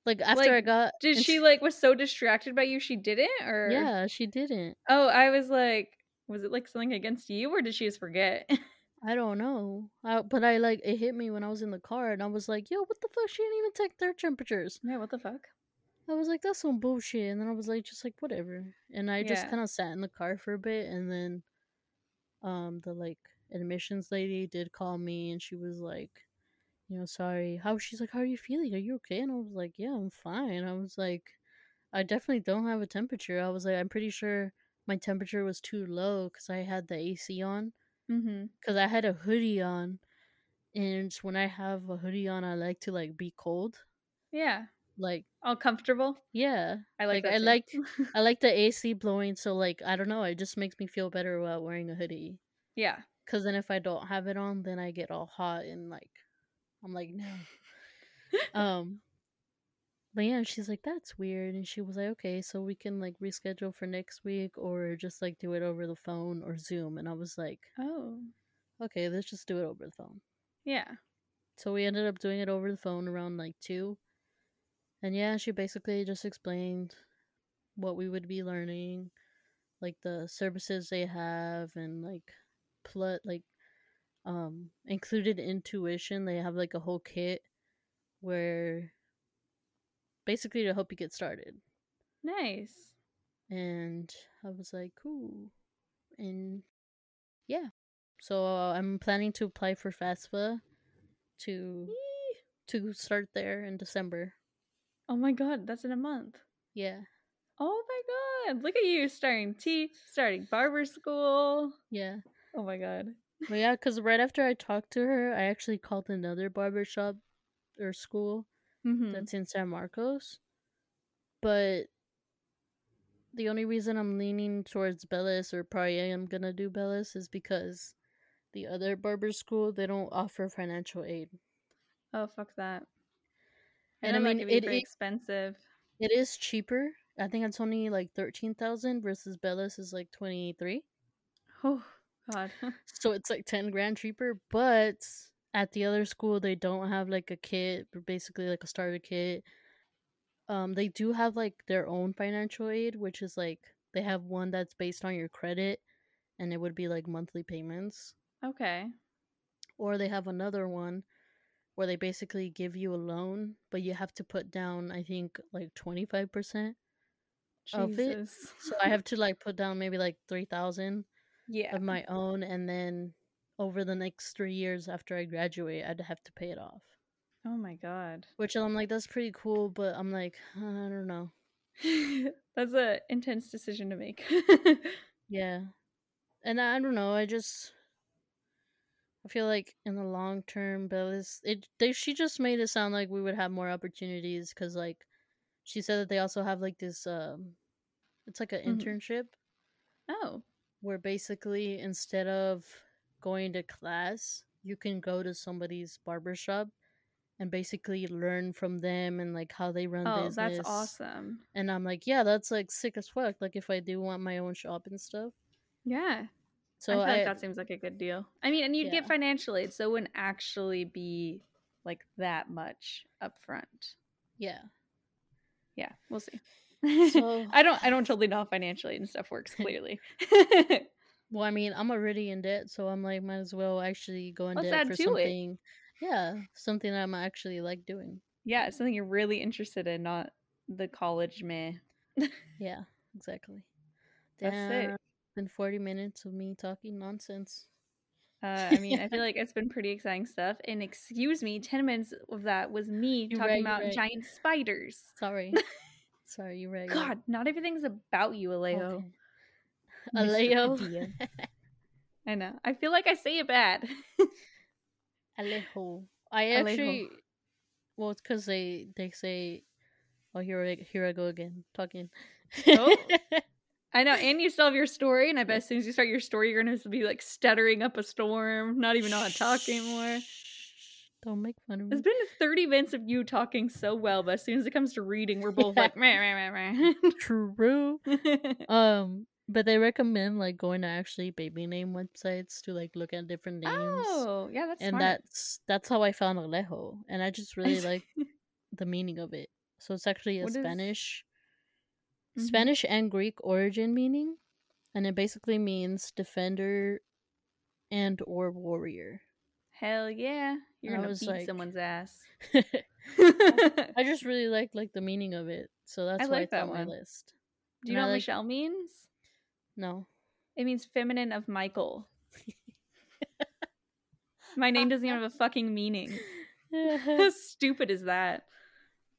Like after I got Did she like was so distracted by you she didn't or Yeah, she didn't. Oh, I was like was it like something against you or did she just forget? I don't know. I, but I like it hit me when I was in the car and I was like, yo, what the fuck? She didn't even take their temperatures. yeah, what the fuck? I was like, that's some bullshit. And then I was like, just like whatever. And I just Yeah. kind of sat in the car for a bit, and then, um, the like admissions lady did call me, and she was like, you know, sorry. How she's like, how are you feeling? Are you okay? And I was like, yeah, I'm fine. I was like, I definitely don't have a temperature. I was like, I'm pretty sure my temperature was too low because I had the AC on, Because I had a hoodie on, and when I have a hoodie on, I like to like be cold, Yeah. like All comfortable. yeah. I like, Like, that I too. like I like the AC blowing, so like I don't know, it just makes me feel better while wearing a hoodie. Yeah. Cause then if I don't have it on, then I get all hot and like I'm like no. um, but yeah, she's like that's weird, and she was like okay, so we can like reschedule for next week or just like do it over the phone or Zoom, and I was like Oh. okay, let's just do it over the phone. Yeah. So we ended up doing it over the phone around like two. And yeah, she basically just explained what we would be learning, like the services they have and like plut like um included in tuition, they have like a whole kit where basically to help you get started. Nice. And I was like, cool. And yeah. So uh, I'm planning to apply for FAFSA to to start there in December. Oh my god, that's in a month. Yeah. Oh my god. Look at you starting T, starting barber school. Yeah. Oh my god. Well, yeah, because right after I talked to her, I actually called another barber shop or school Mhm. that's in San Marcos. But the only reason I'm leaning towards Bellus or probably I'm gonna do Bellus is because the other barber school they don't offer financial aid. Oh fuck that. And I mean, it expensive. It is cheaper. I think it's only like thirteen thousand versus Bellus is like twenty three. Oh god. So it's like ten grand cheaper. But at the other school, they don't have like a kit, basically like a starter kit. Um, they do have like their own financial aid, which is like they have one that's based on your credit, and it would be like monthly payments. okay. Or they have another one where they basically give you a loan, but you have to put down I think like twenty five percent. Of it? Jesus. So I have to like put down maybe like three thousand Yeah. of my own, and then over the next three years after I graduate, I'd have to pay it off. Oh my god. Which I'm like, that's pretty cool, but I'm like, I don't know. That's a intense decision to make. Yeah, and I don't know. I just I feel like in the long term, Bellus, it they she just made it sound like we would have more opportunities because like she said that they also have like this um, it's like an Mhm. internship oh. where basically instead of going to class, you can go to somebody's barber shop and basically learn from them and like how they run Oh, business. that's awesome. And I'm like, yeah, that's like sick as fuck. Like if I do want my own shop and stuff. Yeah. So I feel I, like that seems like a good deal. I mean, and you'd Yeah. get financial aid, so it wouldn't actually be like that much upfront. yeah. Yeah, we'll see. So- I don't I don't totally know how financial aid and stuff works clearly. Well, I mean, I'm already in debt, so I'm like, might as well actually go in Let's debt for to it. something. Yeah, something that I'm actually like doing. yeah, something you're really interested in, not the college meh. Yeah, exactly. That's. Damn, Been 40 minutes of me talking nonsense. Uh, I mean, I feel like it's been pretty exciting stuff. And excuse me, 10 minutes of that was me You're talking right, about right. giant spiders. Sorry. Sorry, you're right. you're right. God, not everything's about you, Alejo. Okay. Alejo. Padilla. I know. I feel like I say it bad. Alejo. I Alejo. actually, well, it's because they they say, oh here I here I go again talking. Oh. I know, and you still have your story, and I bet as soon as you start your story, you're gonna be like stuttering up a storm, not even know how to talk anymore. Don't make fun of me. It's been 30 minutes of you talking so well, but as soon as it comes to reading, we're both like meh, meh, meh, True. Um, but they recommend like going to actually baby name websites to like look at different names. oh, yeah, that's and smart. that's that's how I found Alejo, and I just really like the meaning of it. So it's actually a What is- Spanish, Mhm. Spanish and Greek origin meaning, and it basically means defender and or warrior. Hell yeah, you're I gonna beat like- someone's ass. I just really like like the meaning of it, so that's I why like it's that on my list. Do you And I know what like- Michelle means? No, It means feminine of Michael. My name doesn't even have a fucking meaning. How stupid is that?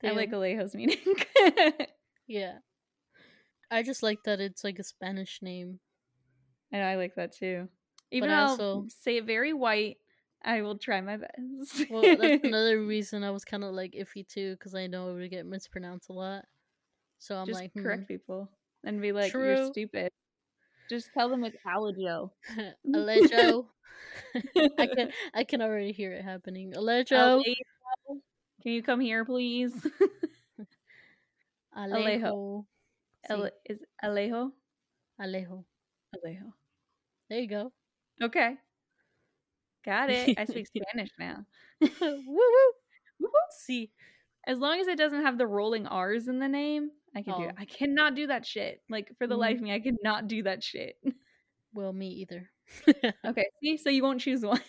I like Alejo's meaning. yeah. I just like that it's like a Spanish name. I know I like that too. Even But though also- I'll say it very white, I will try my best. Well, that's another reason I was kind of like iffy too, because I know it would get mispronounced a lot. So I'm Just like, hmm. correct people and be like, "You're stupid." Just tell them it's Alejo. Alejo. I can I can already hear it happening. Alejo. Alejo. Can you come here, please? Alejo. Ale- is Alejo? Alejo. Alejo. There you go. Okay. Got it. I speak Spanish now. woo woo. woo woo. See. As long as it doesn't have the rolling R's in the name, I can do it. Oh. I cannot do that shit. Like for the Mhm. life of me, I cannot do that shit. Well, me either. Okay, see, so you won't choose one.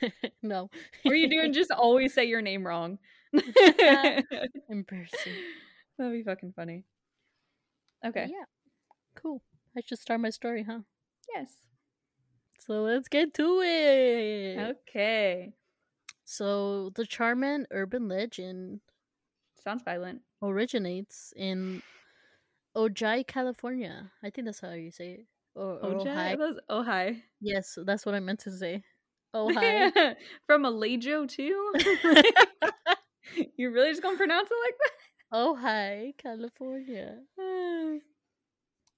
no. or you doing just always say your name wrong. Embarrassing. That'd be fucking funny. Okay. Yeah. Cool. I should start my story, huh? Yes. So let's get to it. Okay. So the Char-Man urban legend Sounds violent. originates in Ojai, California. I think that's how you say it. Or, or Ojai? Ojai. Ojai. Yes, that's what I meant to say. Ojai. From Alejo too? You're really just gonna pronounce it like that? Ojai, California.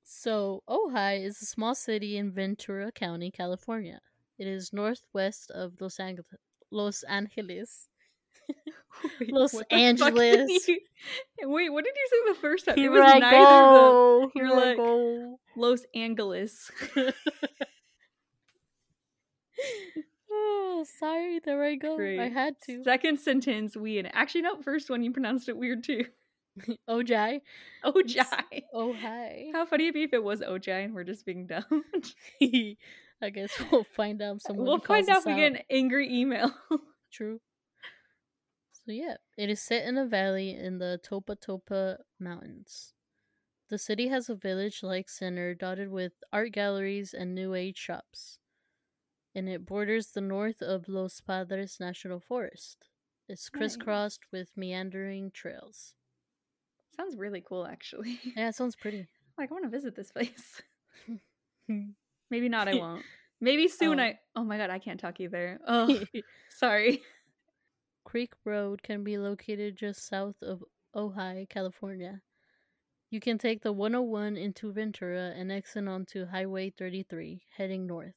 So, Ojai is a small city in Ventura County, California. It is northwest of Los. Los Angeles. Wait, Los what the fuck did Angeles. you- Wait, what did you say the first time? it was I neither go. You're Here like- go. Los Angeles. Oh, sorry. There I go. I had to. Second sentence, we and actually no, first one you pronounced it weird too. Ojai. Ojai. Ojai. How funny it'd be if it was Ojai and we're just being dumb. I guess we'll find out. Someone we'll find out if we get an angry email. True. So yeah, it is set in a valley in the Topa Topa Mountains. The city has a village-like center dotted with art galleries and new age shops. And it borders the north of Los Padres National Forest. It's Nice. crisscrossed with meandering trails. Sounds really cool, actually. Yeah, it sounds pretty. Like I want to visit this place. Maybe not. I won't. Maybe soon. Oh. I. Oh my god, I can't talk either. Oh, sorry. Creek Road can be located just south of Ojai, California. You can take the 101 into Ventura and exit onto Highway 33, heading north.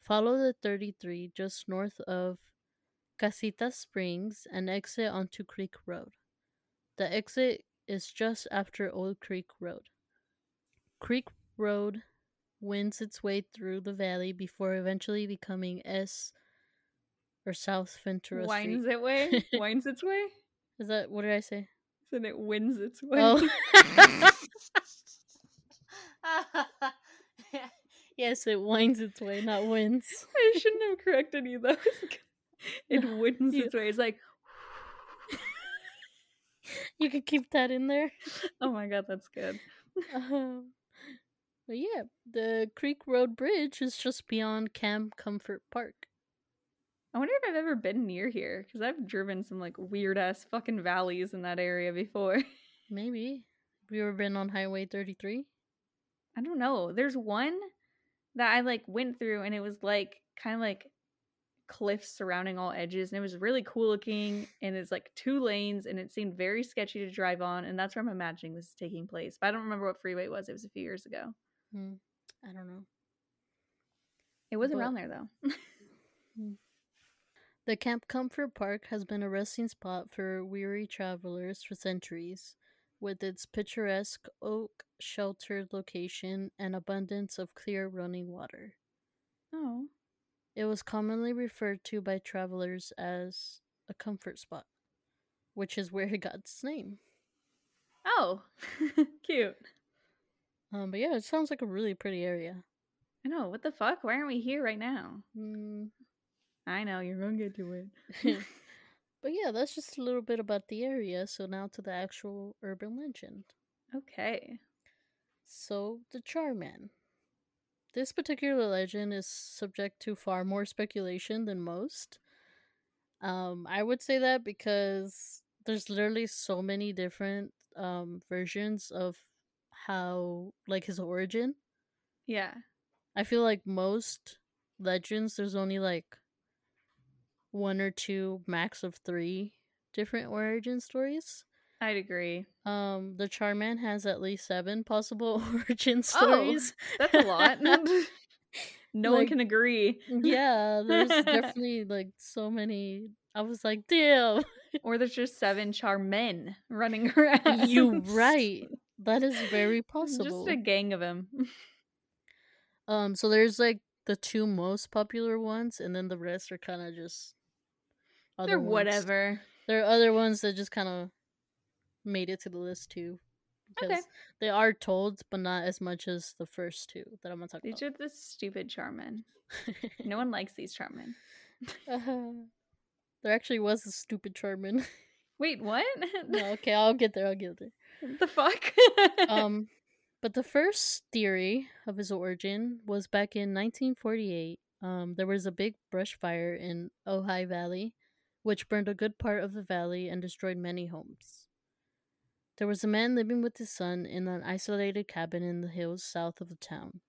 Follow the 33 just north of Casitas Springs and exit onto Creek Road. The exit is just after Old Creek Road. Creek Road winds its way through the valley before eventually becoming S or South Ventura Street. Winds it way. Winds its way. Is that what did I say? Then it wins its way. Oh. yes, it winds its way, not wins. I shouldn't have corrected you though. it wins you- its way. It's like, You can keep that in there. oh my god, that's good. Um, but yeah, the Creek Road Bridge is just beyond Camp Comfort Park. I wonder if I've ever been near here because I've driven some like weird ass fucking valleys in that area before. Maybe. Have you ever been on Highway 33? I don't know. There's one that I like went through and it was like kind of like cliffs surrounding all edges and it was really cool looking and it's like two lanes and it seemed very sketchy to drive on and that's where I'm imagining this is taking place. But I don't remember what freeway it was. It was a few years ago. Hmm. I don't know. It was But- around there though. The Camp Comfort Park has been a resting spot for weary travelers for centuries, with its picturesque oak sheltered location and abundance of clear running water. oh. It was commonly referred to by travelers as a comfort spot, which is where it got its name. Oh. Cute. Um, but yeah, it sounds like a really pretty area. I know. What the fuck? Why aren't we here right now? Mm, I know, you're gonna get to it. but yeah, that's just a little bit about the area. So now to the actual urban legend. Okay. So, the Char-Man. This particular legend is subject to far more speculation than most. Um, I would say that because there's literally so many different um versions of how like his origin. Yeah. I feel like most legends there's only like one or two max of 3 different origin stories. I'd agree. Um, the Char-Man has at least seven possible origin Oh, stories. That's a lot. no one can agree. yeah, there's definitely like so many. I was like, damn, Or there's just seven charmen running around. you right. That is very possible. Just a gang of them. Um, so there's like the two most popular ones, and then the rest are kind of just. Other They're ones. whatever. There are other ones that just kind of made it to the list too, because Okay. they are told, but not as much as the first two that I'm gonna talk These about. are the stupid charmen. No one likes these charmen. Uh, there actually was a stupid Char-Man. Wait, what? no, okay, I'll get there. I'll get there. What the fuck? Um, but the first theory of his origin was back in 1948. Um, there was a big brush fire in Ojai Valley, which burned a good part of the valley and destroyed many homes. There was a man living with his son in an isolated cabin in the hills south of the town.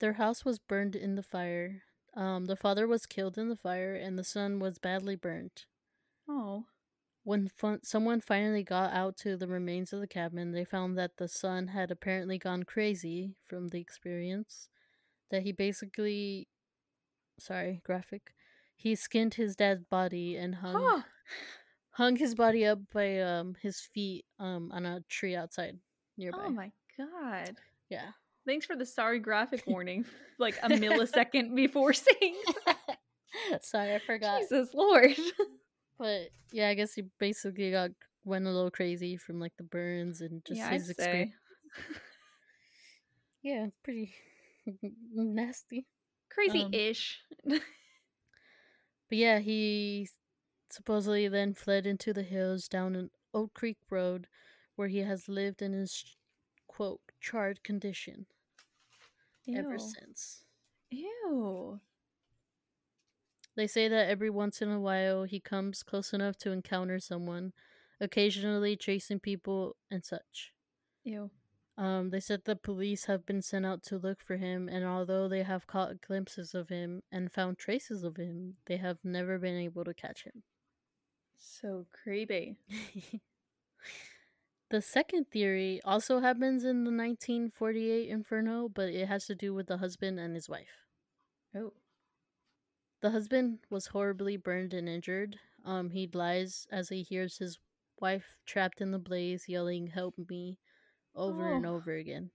Their house was burned in the fire. Um, the father was killed in the fire, and the son was badly burnt. oh. When fun- someone finally got out to the remains of the cabin, they found that the son had apparently gone crazy from the experience. That he basically, sorry, graphic, he skinned his dad's body and hung Huh. hung his body up by um his feet um on a tree outside nearby. Oh my god. Yeah. Thanks for the sorry graphic warning. like a millisecond before seeing. sorry, I forgot. Jesus Lord. But yeah, I guess he basically got went a little crazy from like the burns and just yeah, I'd his experience. Yeah, it's pretty nasty. Crazy-ish. But yeah, he supposedly then fled into the hills down an Oak Creek Road where he has lived in his quote charred condition ever since. Ew. They say that every once in a while he comes close enough to encounter someone, occasionally chasing people and such. Ew. Um, they said the police have been sent out to look for him, and although they have caught glimpses of him and found traces of him, they have never been able to catch him. So creepy. the second theory also happens in the 1948 Inferno, but it has to do with the husband and his wife. Oh. The husband was horribly burned and injured. Um, he lies as he hears his wife trapped in the blaze yelling, Help me, over and Oh. over again.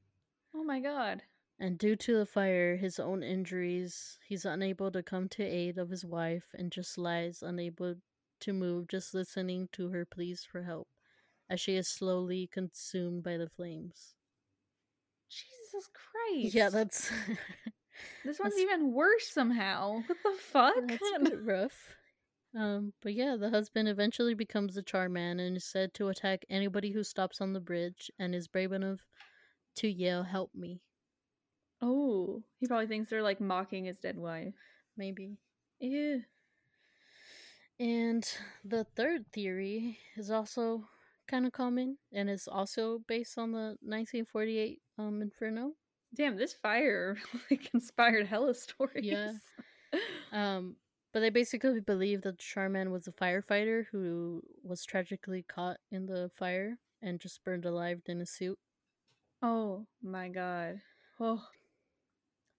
Oh my god. And due to the fire, his own injuries, he's unable to come to aid of his wife and just lies unable to move, just listening to her pleas for help as she is slowly consumed by the flames. Jesus Christ. Yeah, that's This one's that's- even worse somehow. What the fuck? that's a bit rough. Um, but yeah, the husband eventually becomes the Char-Man and is said to attack anybody who stops on the bridge and is brave enough to yell, "Help me!" oh. He probably thinks they're like mocking his dead wife. Maybe. Ew. And the third theory is also kind of common and is also based on the 1948 um, Inferno. Damn, this fire like inspired hella stories. Yeah. Um, but they basically believe that Char-Man was a firefighter who was tragically caught in the fire and just burned alive in a suit. Oh my god. Oh.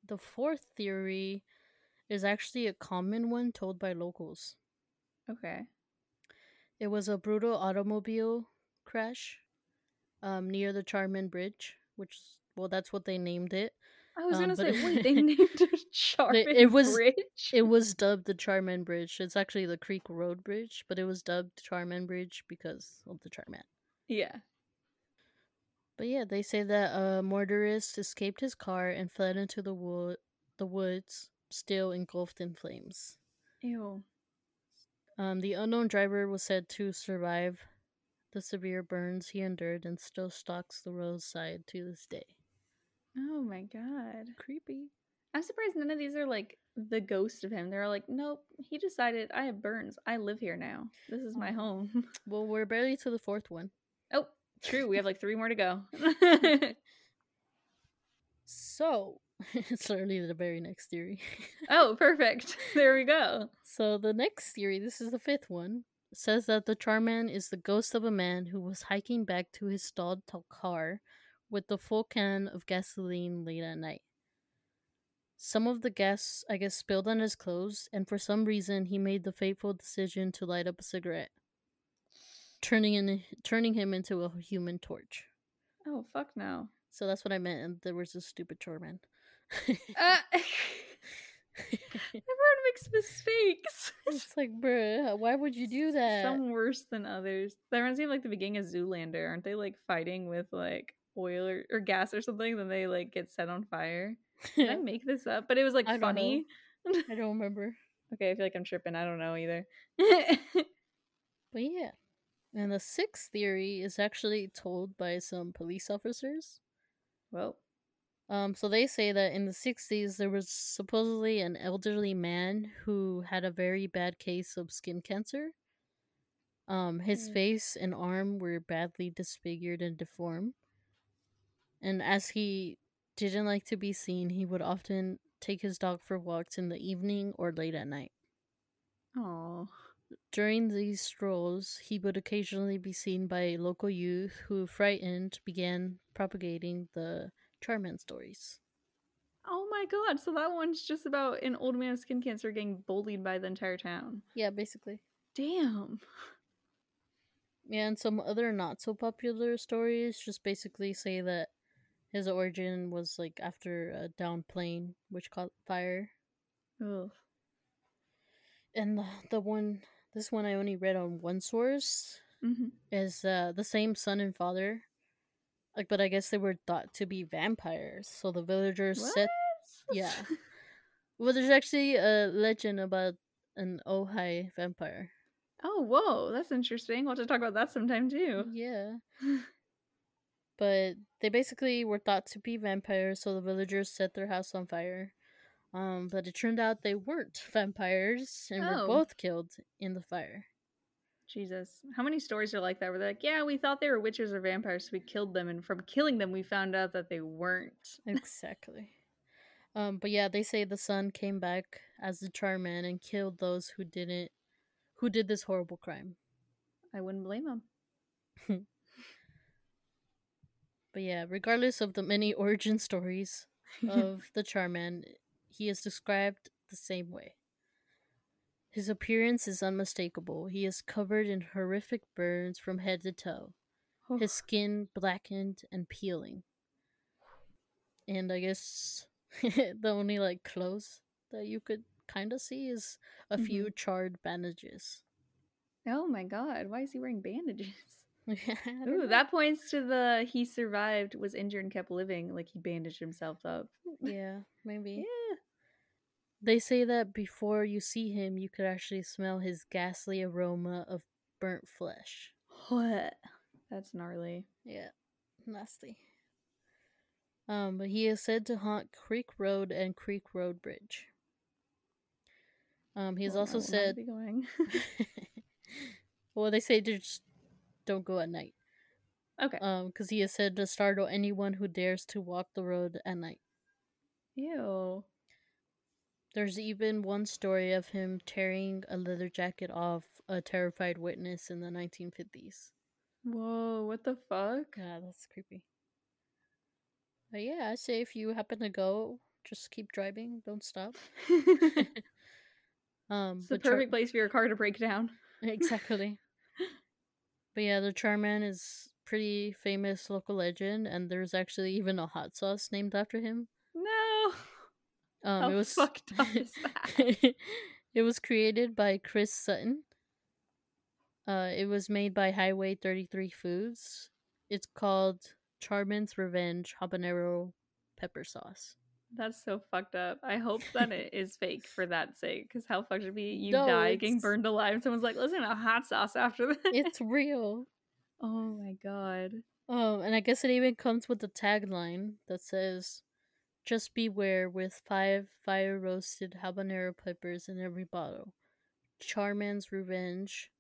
The fourth theory is actually a common one told by locals. Okay. It was a brutal automobile crash um, near the Char-Man Bridge, which, well, that's what they named it. I was Um, gonna say, wait, they named it Char-Man it was- Bridge. It was dubbed the Char-Man Bridge. It's actually the Creek Road Bridge, but it was dubbed Char-Man Bridge because of the Char-Man. yeah. But yeah, they say that a motorist escaped his car and fled into the wood, the woods, still engulfed in flames. Ew. Um, the unknown driver was said to survive the severe burns he endured and still stalks the roadside to this day. Oh my god. Creepy. I'm surprised none of these are like the ghost of him. They're like, nope, he decided I have burns. I live here now. This is my home. Well, we're barely to the fourth one. oh, true. We have like three more to go. So, it's literally the very next theory. oh, perfect. There we go. So the next theory, this is the fifth one, says that the Char-Man is the ghost of a man who was hiking back to his stalled car with the full can of gasoline late at night. Some of the gas, I guess, spilled on his clothes, and for some reason, he made the fateful decision to light up a cigarette, turning in, turning him into a human torch. Oh, fuck no. So that's what I meant, and there was a stupid Char-Man. Uh, everyone makes mistakes. it's like, bruh, why would you do that? Some worse than others. That reminds me of like the beginning of Zoolander. Aren't they like fighting with like oil or, or gas or something? Then they like get set on fire. Did I make this up? But it was like I don't funny. I don't remember. Okay, I feel like I'm tripping. I don't know either. But yeah. And the sixth theory is actually told by some police officers. well, Um, so they say that in the 60s, there was supposedly an elderly man who had a very bad case of skin cancer. Um, his Mm. face and arm were badly disfigured and deformed. And as he didn't like to be seen, he would often take his dog for walks in the evening or late at night. oh, During these strolls, he would occasionally be seen by local youth who, frightened, began propagating the Char-Man stories. oh my god! So that one's just about an old man with skin cancer getting bullied by the entire town. Yeah, basically. Damn. Yeah, and some other not so popular stories just basically say that his origin was like after a down plane which caught fire. Ugh. And the, the one, this one I only read on one source, Mhm. is uh, the same son and father. Like, but I guess they were thought to be vampires. So the villagers set What? yeah. Well, there's actually a legend about an Ojai vampire. Oh, whoa, that's interesting. We'll have to talk about that sometime too. Yeah. but they basically were thought to be vampires, so the villagers set their house on fire. Um, but it turned out they weren't vampires and Oh. were both killed in the fire. Jesus. How many stories are like that where they're like, yeah, we thought they were witches or vampires, so we killed them, and from killing them, we found out that they weren't. exactly. Um, but yeah, they say the son came back as the Char-Man and killed those who didn't, who did this horrible crime. I wouldn't blame them. But yeah, regardless of the many origin stories of the Char-Man, he is described the same way. His appearance is unmistakable. He is covered in horrific burns from head to toe, his skin blackened and peeling. And I guess the only like clothes that you could kind of see is a few mm-hmm. charred bandages. oh my god, why is he wearing bandages? Ooh, that points to the he survived, was injured, and kept living. Like he bandaged himself up. yeah, maybe. Yeah. They say that before you see him, you could actually smell his ghastly aroma of burnt flesh. What? That's gnarly. Yeah, nasty. Um, but he is said to haunt Creek Road and Creek Road Bridge. Um, he's Well, also said, well, they say just don't go at night. Okay. Um, because he is said to startle anyone who dares to walk the road at night. Ew. There's even one story of him tearing a leather jacket off a terrified witness in the 1950s. Whoa, what the fuck? Yeah, that's creepy. But yeah, I say if you happen to go, just keep driving, don't stop. Um, it's the perfect place for your car to break down. exactly. But yeah, the Char-Man is pretty famous local legend, and there's actually even a hot sauce named after him. No. Um, How it was fucked up is that? it was created by Chris Sutton. Uh, it was made by Highway 33 Foods. It's called Char-Man's Revenge Habanero Pepper Sauce. That's so fucked up. I hope that it is fake for that sake. Because how fucked would it be? You No, die getting burned alive. Someone's like, listen a hot sauce after this. It's real. oh my god. Um, and I guess it even comes with a tagline that says, "Just beware with five fire roasted habanero peppers in every bottle. Char-Man's revenge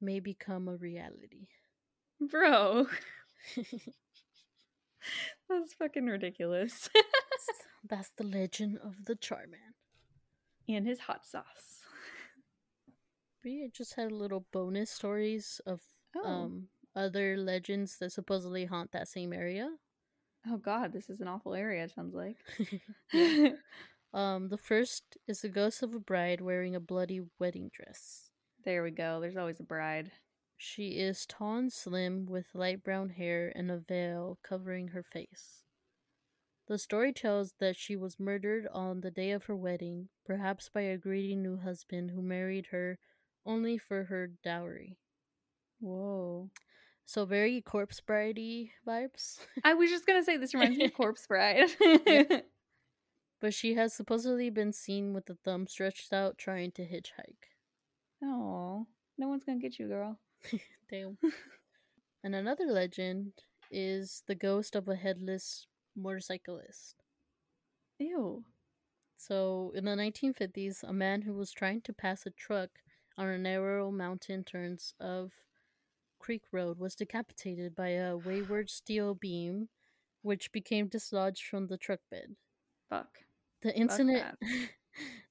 may become a reality." Bro. That's fucking ridiculous. That's the legend of the Char-Man. and his hot sauce. We just had little bonus stories of Oh. um other legends that supposedly haunt that same area. oh god, this is an awful area, it sounds like. um, the first is the ghost of a bride wearing a bloody wedding dress. there we go. There's always a bride. She is tall and slim with light brown hair and a veil covering her face. The story tells that she was murdered on the day of her wedding, perhaps by a greedy new husband who married her only for her dowry. Whoa. So very corpse bridey vibes. I was just gonna say this reminds me of Corpse Bride. but she has supposedly been seen with the thumb stretched out trying to hitchhike. Oh, no one's gonna get you, girl. Damn. and another legend is the ghost of a headless motorcyclist. Ew. So, in the 1950s, a man who was trying to pass a truck on a narrow mountain turns of Creek Road was decapitated by a wayward steel beam, which became dislodged from the truck bed. Fuck. The incident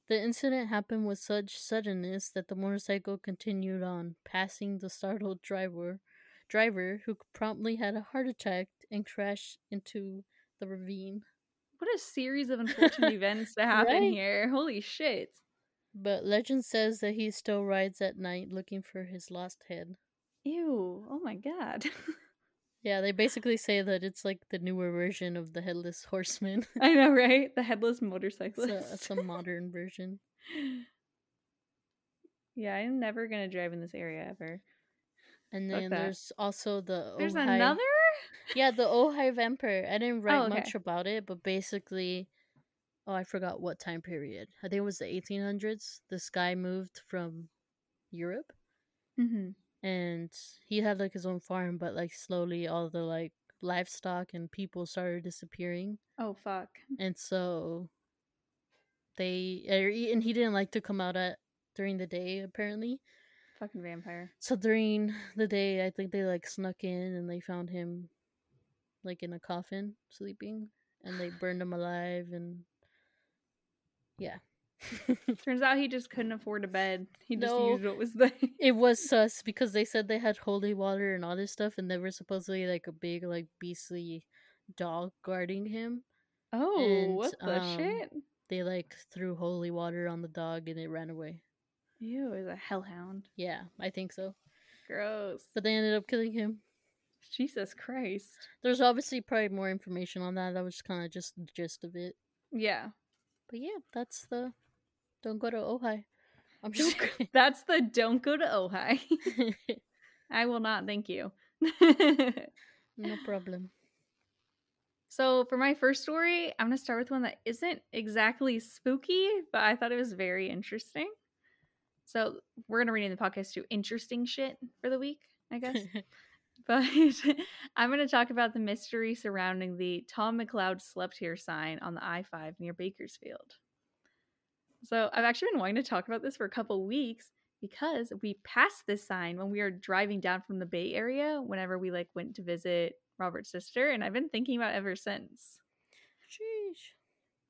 The incident happened with such suddenness that the motorcycle continued on, passing the startled driver, driver who promptly had a heart attack and crashed into the ravine. What a series of unfortunate events to happen Right? here. Holy shit. But legend says that he still rides at night looking for his lost head. Ew. Oh my god. Yeah, they basically say that it's like the newer version of the headless horseman. I know, right? The headless it's, a, motorcyclist. it's a modern version. yeah, I'm never gonna drive in this area ever. And then there's also the There's another? Yeah, the Ojai vampire. I didn't write Oh, okay. much about it, but basically, oh, I forgot what time period. I think it was the 1800s. This guy moved from Europe, Mm-hmm. and he had like his own farm, but like slowly all the like livestock and people started disappearing, Oh fuck. and so they er, and he didn't like to come out at during the day apparently. Fucking vampire. So during the day, I think they like snuck in and they found him like in a coffin sleeping and they burned him alive and yeah. Turns out he just couldn't afford a bed. He just No. used what was there. it was sus because they said they had holy water and all this stuff and there was supposedly like a big like beastly dog guarding him. Oh, And, what the um, shit? They like threw holy water on the dog and it ran away. Ew, is a hellhound. Yeah, I think so. Gross. But they ended up killing him. Jesus Christ. There's obviously probably more information on that. That was kind of just the gist of it. Yeah. But yeah, that's the don't go to Ojai. I'm just That's the don't go to Ojai. I will not, thank you. no problem. so, for my first story, I'm going to start with one that isn't exactly spooky, but I thought it was very interesting. So, we're going to rename the podcast to Interesting Shit for the week, I guess. but I'm going to talk about the mystery surrounding the Tom McCleod slept here sign on the I 5 near Bakersfield. So, I've actually been wanting to talk about this for a couple weeks because we passed this sign when we were driving down from the Bay Area whenever we like went to visit Robert's sister and I've been thinking about it ever since. Sheesh.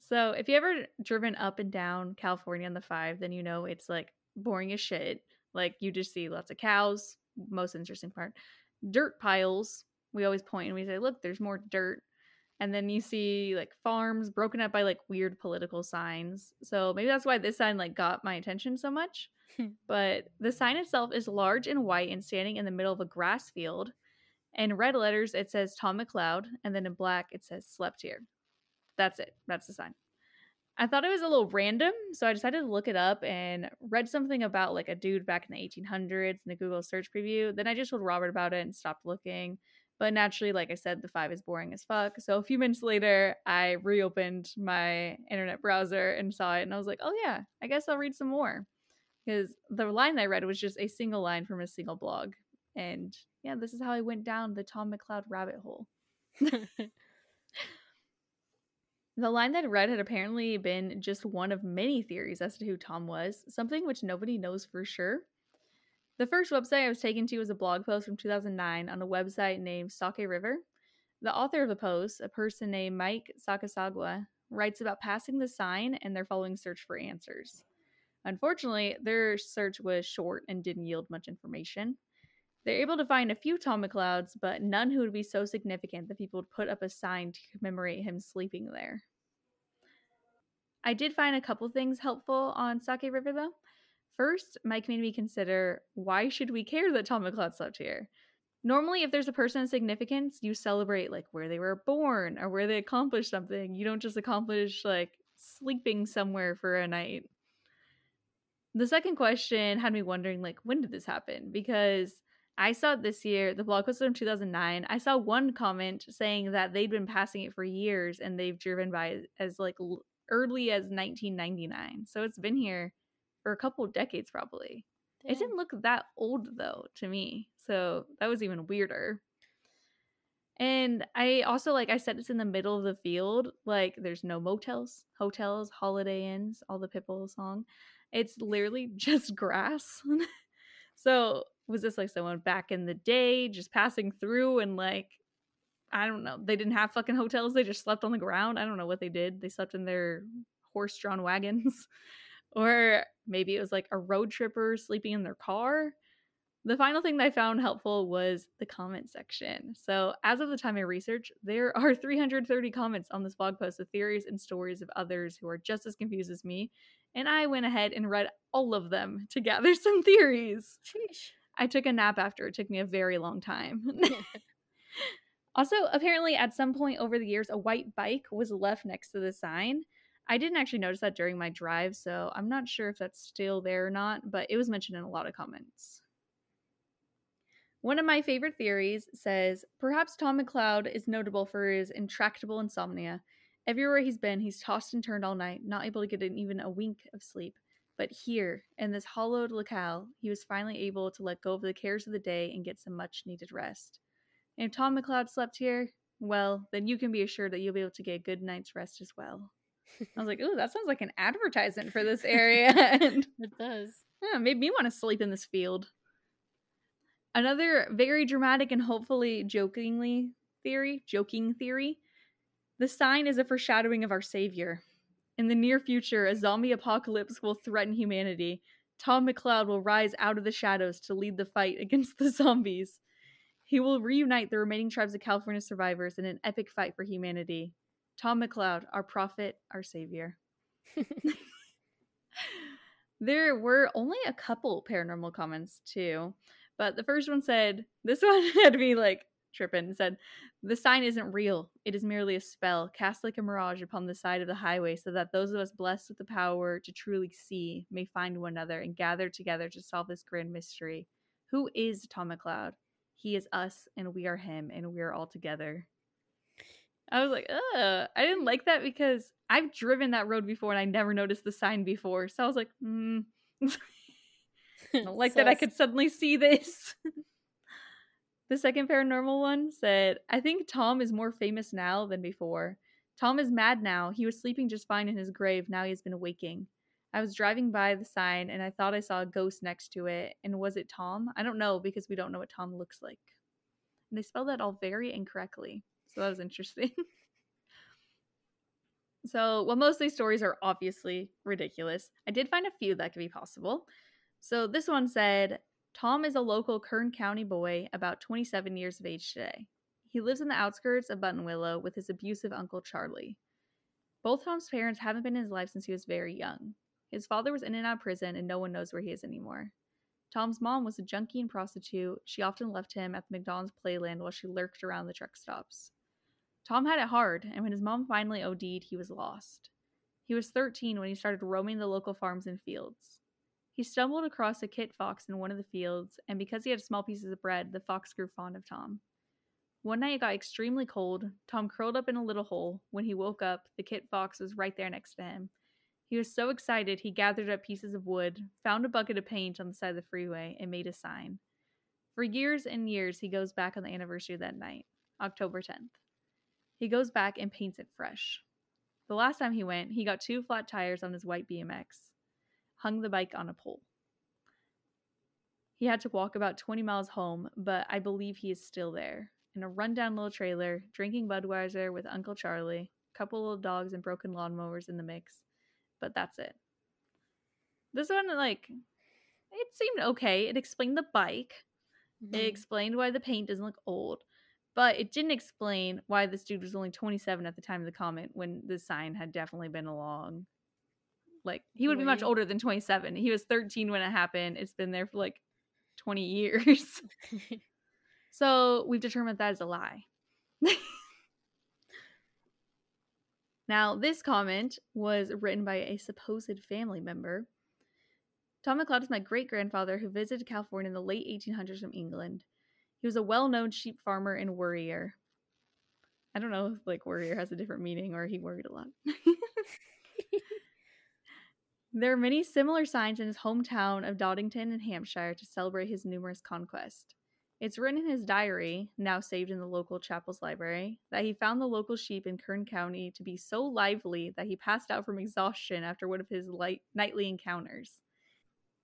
So, if you ever driven up and down California on the 5, then you know it's like boring as shit. Like you just see lots of cows, most interesting part. Dirt piles. We always point and we say, "Look, there's more dirt." And then you see like farms broken up by like weird political signs. So maybe that's why this sign like got my attention so much. but the sign itself is large and white and standing in the middle of a grass field. In red letters, it says Tom McCleod, and then in black, it says slept here. That's it. That's the sign. I thought it was a little random, so I decided to look it up and read something about like a dude back in the 1800s in the Google search preview. Then I just told Robert about it and stopped looking. But naturally, like I said, the five is boring as fuck. So a few minutes later, I reopened my internet browser and saw it, and I was like, oh yeah, I guess I'll read some more. Because the line I read was just a single line from a single blog. And yeah, this is how I went down the Tom McCleod rabbit hole. The line that read had apparently been just one of many theories as to who Tom was, something which nobody knows for sure. The first website I was taken to was a blog post from 2009 on a website named Sake River. The author of the post, a person named Mike Sakasagwa, writes about passing the sign and their following search for answers. Unfortunately, their search was short and didn't yield much information. They're able to find a few Tom McCleods, but none who would be so significant that people would put up a sign to commemorate him sleeping there. I did find a couple things helpful on Sake River though. First, Mike made me consider why should we care that Tom McCleod slept here? Normally, if there's a person of significance, you celebrate like where they were born or where they accomplished something. You don't just accomplish like sleeping somewhere for a night. The second question had me wondering like when did this happen? Because I saw it this year. The blog post from 2009. I saw one comment saying that they'd been passing it for years and they've driven by as like l- early as 1999. So it's been here for a couple decades probably. Damn. It didn't look that old though to me. So that was even weirder. And I also like I said it's in the middle of the field. Like there's no motels, hotels, holiday inns, all the Pitbull song. It's literally just grass. so was this like someone back in the day just passing through and like I don't know. They didn't have fucking hotels. They just slept on the ground. I don't know what they did. They slept in their horse-drawn wagons. or maybe it was like a road tripper sleeping in their car. The final thing that I found helpful was the comment section. So, as of the time I researched, there are 330 comments on this blog post with theories and stories of others who are just as confused as me. And I went ahead and read all of them to gather some theories. Sheesh. I took a nap after. It took me a very long time. also, apparently, at some point over the years, a white bike was left next to the sign. I didn't actually notice that during my drive, so I'm not sure if that's still there or not, but it was mentioned in a lot of comments. One of my favorite theories says perhaps Tom McCleod is notable for his intractable insomnia. Everywhere he's been, he's tossed and turned all night, not able to get even a wink of sleep. But here, in this hollowed locale, he was finally able to let go of the cares of the day and get some much needed rest. And if Tom McCleod slept here, well, then you can be assured that you'll be able to get a good night's rest as well. I was like, ooh, that sounds like an advertisement for this area. and it does. Yeah, made me want to sleep in this field. Another very dramatic and hopefully jokingly theory, joking theory. The sign is a foreshadowing of our Savior. In the near future, a zombie apocalypse will threaten humanity. Tom McCleod will rise out of the shadows to lead the fight against the zombies. He will reunite the remaining tribes of California survivors in an epic fight for humanity. Tom McCleod, our prophet, our savior. there were only a couple paranormal comments too, but the first one said, this one had me like tripping, and said, the sign isn't real. It is merely a spell cast like a mirage upon the side of the highway so that those of us blessed with the power to truly see may find one another and gather together to solve this grand mystery. Who is Tom McCleod? He is us and we are him and we are all together. I was like, ugh. I didn't like that because I've driven that road before and I never noticed the sign before. So I was like, hmm. I don't like that I could suddenly see this. The second paranormal one said, I think Tom is more famous now than before. Tom is mad now. He was sleeping just fine in his grave. Now he has been waking. I was driving by the sign and I thought I saw a ghost next to it. And was it Tom? I don't know because we don't know what Tom looks like. And they spelled that all very incorrectly. So that was interesting. so, while most of these stories are obviously ridiculous, I did find a few that could be possible. So, this one said Tom is a local Kern County boy, about 27 years of age today. He lives in the outskirts of Buttonwillow with his abusive uncle Charlie. Both Tom's parents haven't been in his life since he was very young. His father was in and out of prison, and no one knows where he is anymore. Tom's mom was a junkie and prostitute. She often left him at the McDonald's playland while she lurked around the truck stops. Tom had it hard, and when his mom finally OD'd, he was lost. He was 13 when he started roaming the local farms and fields. He stumbled across a kit fox in one of the fields, and because he had small pieces of bread, the fox grew fond of Tom. One night it got extremely cold. Tom curled up in a little hole. When he woke up, the kit fox was right there next to him. He was so excited he gathered up pieces of wood, found a bucket of paint on the side of the freeway, and made a sign. For years and years, he goes back on the anniversary of that night, October 10th. He goes back and paints it fresh. The last time he went, he got two flat tires on his white BMX, hung the bike on a pole. He had to walk about 20 miles home, but I believe he is still there in a rundown little trailer, drinking Budweiser with Uncle Charlie, a couple little dogs and broken lawnmowers in the mix. But that's it. This one, like, it seemed okay. It explained the bike. Mm-hmm. It explained why the paint doesn't look old. But it didn't explain why this dude was only 27 at the time of the comment when the sign had definitely been along. Like, he would be much older than 27. He was 13 when it happened. It's been there for like 20 years. So we've determined that is a lie. now, this comment was written by a supposed family member. Tom McCleod is my great grandfather who visited California in the late 1800s from England. He was a well known sheep farmer and worrier. I don't know if like worrier has a different meaning or he worried a lot. There are many similar signs in his hometown of Doddington in Hampshire to celebrate his numerous conquests. It's written in his diary, now saved in the local chapel's library, that he found the local sheep in Kern County to be so lively that he passed out from exhaustion after one of his light, nightly encounters.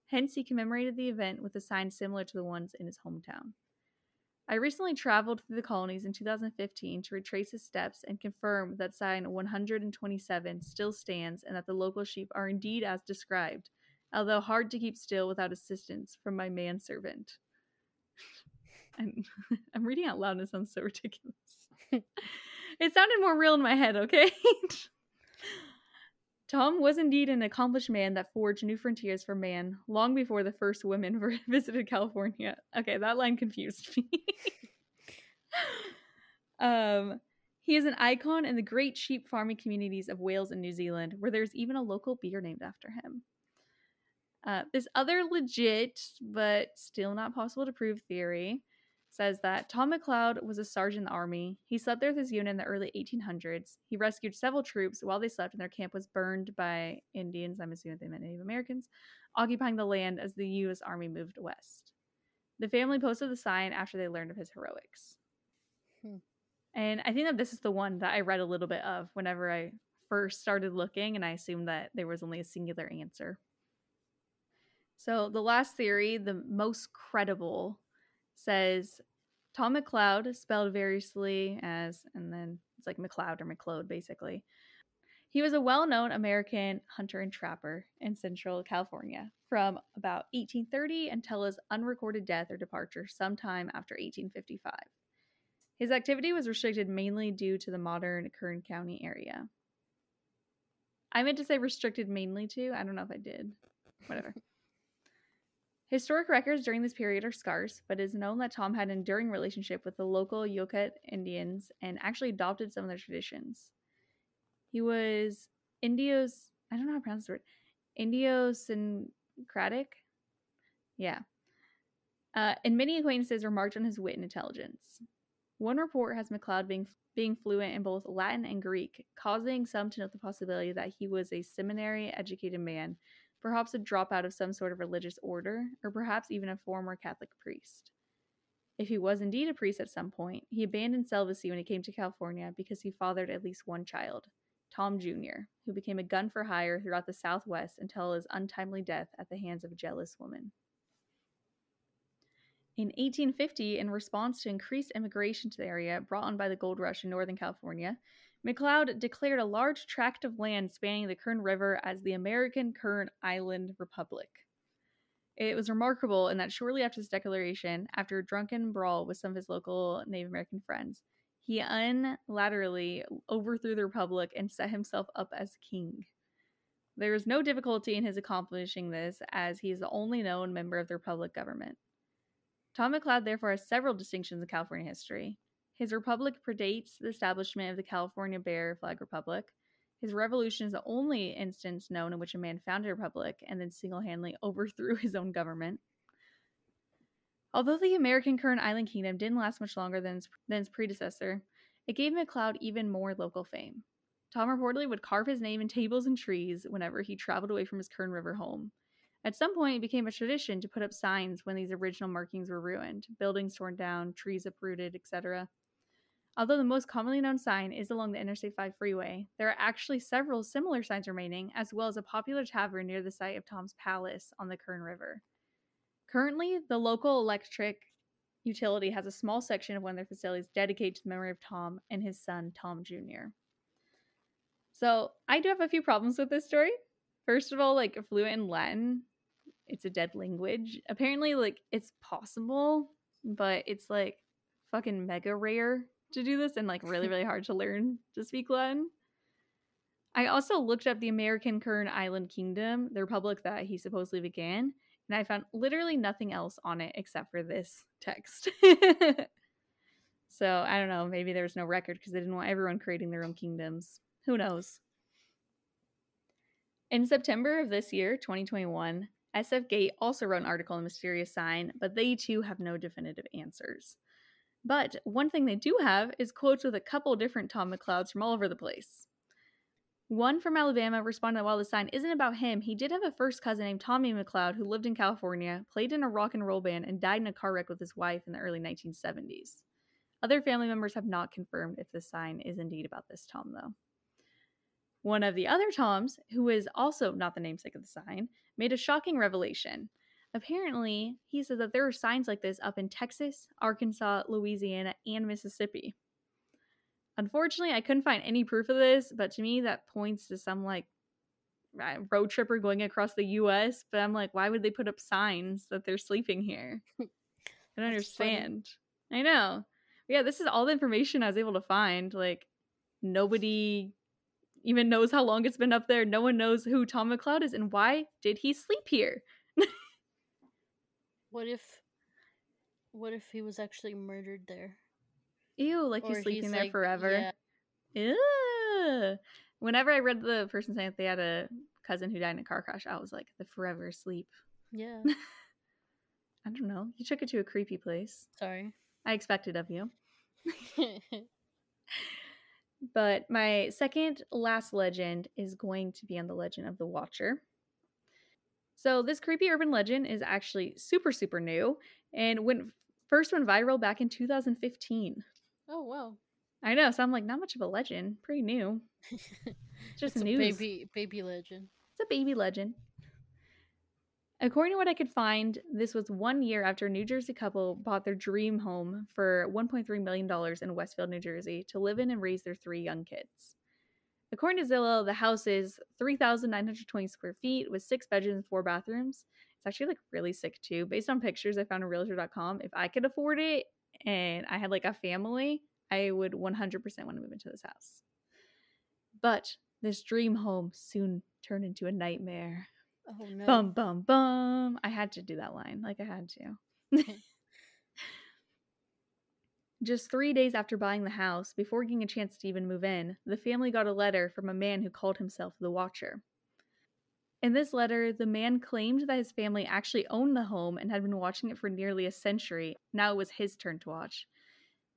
Hence, he commemorated the event with a sign similar to the ones in his hometown. I recently traveled through the colonies in 2015 to retrace his steps and confirm that sign 127 still stands and that the local sheep are indeed as described, although hard to keep still without assistance from my manservant. I'm, I'm reading out loud and it sounds so ridiculous. it sounded more real in my head, okay? Tom was indeed an accomplished man that forged new frontiers for man long before the first women visited California. Okay, that line confused me. um, he is an icon in the great sheep farming communities of Wales and New Zealand, where there's even a local beer named after him. Uh, this other legit, but still not possible to prove theory says that Tom McCleod was a sergeant in the army. He slept there with his unit in the early 1800s. He rescued several troops while they slept, and their camp was burned by Indians. I'm assuming they meant Native Americans, occupying the land as the U.S. Army moved west. The family posted the sign after they learned of his heroics. Hmm. And I think that this is the one that I read a little bit of whenever I first started looking, and I assumed that there was only a singular answer. So the last theory, the most credible, says Tom McCleod, spelled variously as, and then it's like McLeod or McLeod, basically. He was a well known American hunter and trapper in Central California from about 1830 until his unrecorded death or departure sometime after 1855. His activity was restricted mainly due to the modern Kern County area. I meant to say restricted mainly to. I don't know if I did. Whatever. Historic records during this period are scarce, but it is known that Tom had an enduring relationship with the local Yokut Indians and actually adopted some of their traditions. He was Indios, I don't know how to pronounce the word, Indiosyncratic? Yeah. Uh, and many acquaintances remarked on his wit and intelligence. One report has McCleod being being fluent in both Latin and Greek, causing some to note the possibility that he was a seminary educated man perhaps a dropout of some sort of religious order, or perhaps even a former Catholic priest. If he was indeed a priest at some point, he abandoned celibacy when he came to California because he fathered at least one child. Tom Jr., who became a gun for hire throughout the Southwest until his untimely death at the hands of a jealous woman. In 1850, in response to increased immigration to the area brought on by the gold rush in Northern California, McCleod declared a large tract of land spanning the Kern River as the American Kern Island Republic. It was remarkable in that shortly after this declaration, after a drunken brawl with some of his local Native American friends, he unilaterally overthrew the Republic and set himself up as king. There is no difficulty in his accomplishing this, as he is the only known member of the Republic government. Tom McCleod therefore has several distinctions in California history. His republic predates the establishment of the California Bear Flag Republic. His revolution is the only instance known in which a man founded a republic and then single handedly overthrew his own government. Although the American Kern Island Kingdom didn't last much longer than its, than its predecessor, it gave McCleod even more local fame. Tom reportedly would carve his name in tables and trees whenever he traveled away from his Kern River home. At some point, it became a tradition to put up signs when these original markings were ruined, buildings torn down, trees uprooted, etc. Although the most commonly known sign is along the Interstate 5 freeway, there are actually several similar signs remaining, as well as a popular tavern near the site of Tom's Palace on the Kern River. Currently, the local electric utility has a small section of one of their facilities dedicated to the memory of Tom and his son, Tom Jr. So, I do have a few problems with this story. First of all, like fluent in Latin it's a dead language. Apparently, like it's possible, but it's like fucking mega rare to do this and like really, really hard to learn to speak Latin. I also looked up the American Kern Island Kingdom, the republic that he supposedly began, and I found literally nothing else on it except for this text. so I don't know, maybe there was no record because they didn't want everyone creating their own kingdoms. Who knows? In September of this year, 2021, SF Gate also wrote an article on mysterious sign, but they too have no definitive answers. But one thing they do have is quotes with a couple different Tom McCleods from all over the place. One from Alabama responded that while the sign isn't about him, he did have a first cousin named Tommy McLeod who lived in California, played in a rock and roll band, and died in a car wreck with his wife in the early 1970s. Other family members have not confirmed if the sign is indeed about this Tom, though. One of the other Toms, who is also not the namesake of the sign, made a shocking revelation. Apparently, he said that there are signs like this up in Texas, Arkansas, Louisiana, and Mississippi. Unfortunately, I couldn't find any proof of this, but to me, that points to some like road tripper going across the US. But I'm like, why would they put up signs that they're sleeping here? I don't understand. Funny. I know. But yeah, this is all the information I was able to find. Like, nobody even knows how long it's been up there. No one knows who Tom McCleod is and why did he sleep here? what if what if he was actually murdered there? Ew, like he's sleeping he's there like, forever. Yeah. Ew. Whenever I read the person saying that they had a cousin who died in a car crash, I was like, the forever sleep. Yeah. I don't know. You took it to a creepy place. Sorry. I expected of you. But my second last legend is going to be on the legend of the Watcher. So this creepy urban legend is actually super super new and went first went viral back in 2015. Oh wow. I know, so I'm like not much of a legend, pretty new. Just it's news. baby baby legend. It's a baby legend. According to what I could find, this was one year after a New Jersey couple bought their dream home for $1.3 million in Westfield, New Jersey, to live in and raise their three young kids. According to Zillow, the house is 3,920 square feet with six bedrooms and four bathrooms. It's actually like really sick too. Based on pictures I found on realtor.com, if I could afford it and I had like a family, I would 100% want to move into this house. But this dream home soon turned into a nightmare. Oh no. Bum bum bum. I had to do that line. Like I had to. Just three days after buying the house, before getting a chance to even move in, the family got a letter from a man who called himself the Watcher. In this letter, the man claimed that his family actually owned the home and had been watching it for nearly a century. Now it was his turn to watch.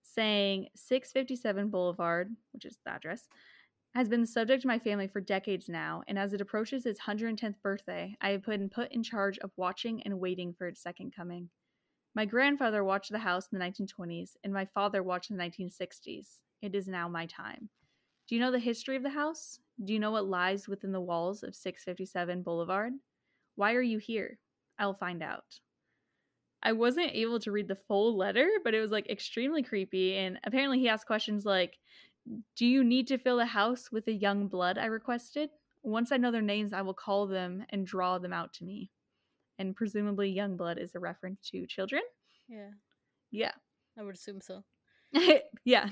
Saying 657 Boulevard, which is the address, has been the subject of my family for decades now, and as it approaches its 110th birthday, I have been put in charge of watching and waiting for its second coming. My grandfather watched the house in the 1920s, and my father watched in the 1960s. It is now my time. Do you know the history of the house? Do you know what lies within the walls of 657 Boulevard? Why are you here? I'll find out. I wasn't able to read the full letter, but it was like extremely creepy. And apparently, he asked questions like, Do you need to fill the house with a young blood? I requested. Once I know their names, I will call them and draw them out to me. And presumably, young blood is a reference to children. Yeah, Yeah. I would assume so. yeah.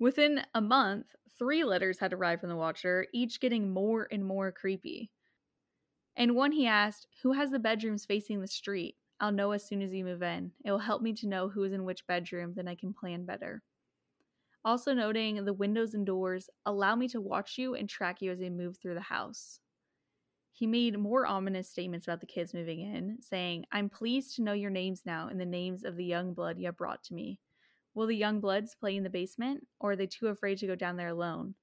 Within a month, three letters had arrived from the Watcher, each getting more and more creepy. And one he asked, Who has the bedrooms facing the street? I'll know as soon as you move in. It will help me to know who is in which bedroom, then I can plan better. Also, noting the windows and doors allow me to watch you and track you as they move through the house. He made more ominous statements about the kids moving in, saying, I'm pleased to know your names now and the names of the young blood you have brought to me. Will the young bloods play in the basement, or are they too afraid to go down there alone?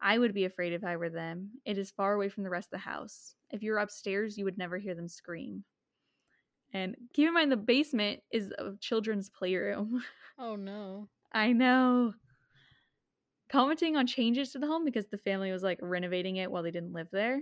I would be afraid if I were them. It is far away from the rest of the house. If you were upstairs, you would never hear them scream. And keep in mind, the basement is a children's playroom. Oh no. I know. Commenting on changes to the home because the family was like renovating it while they didn't live there.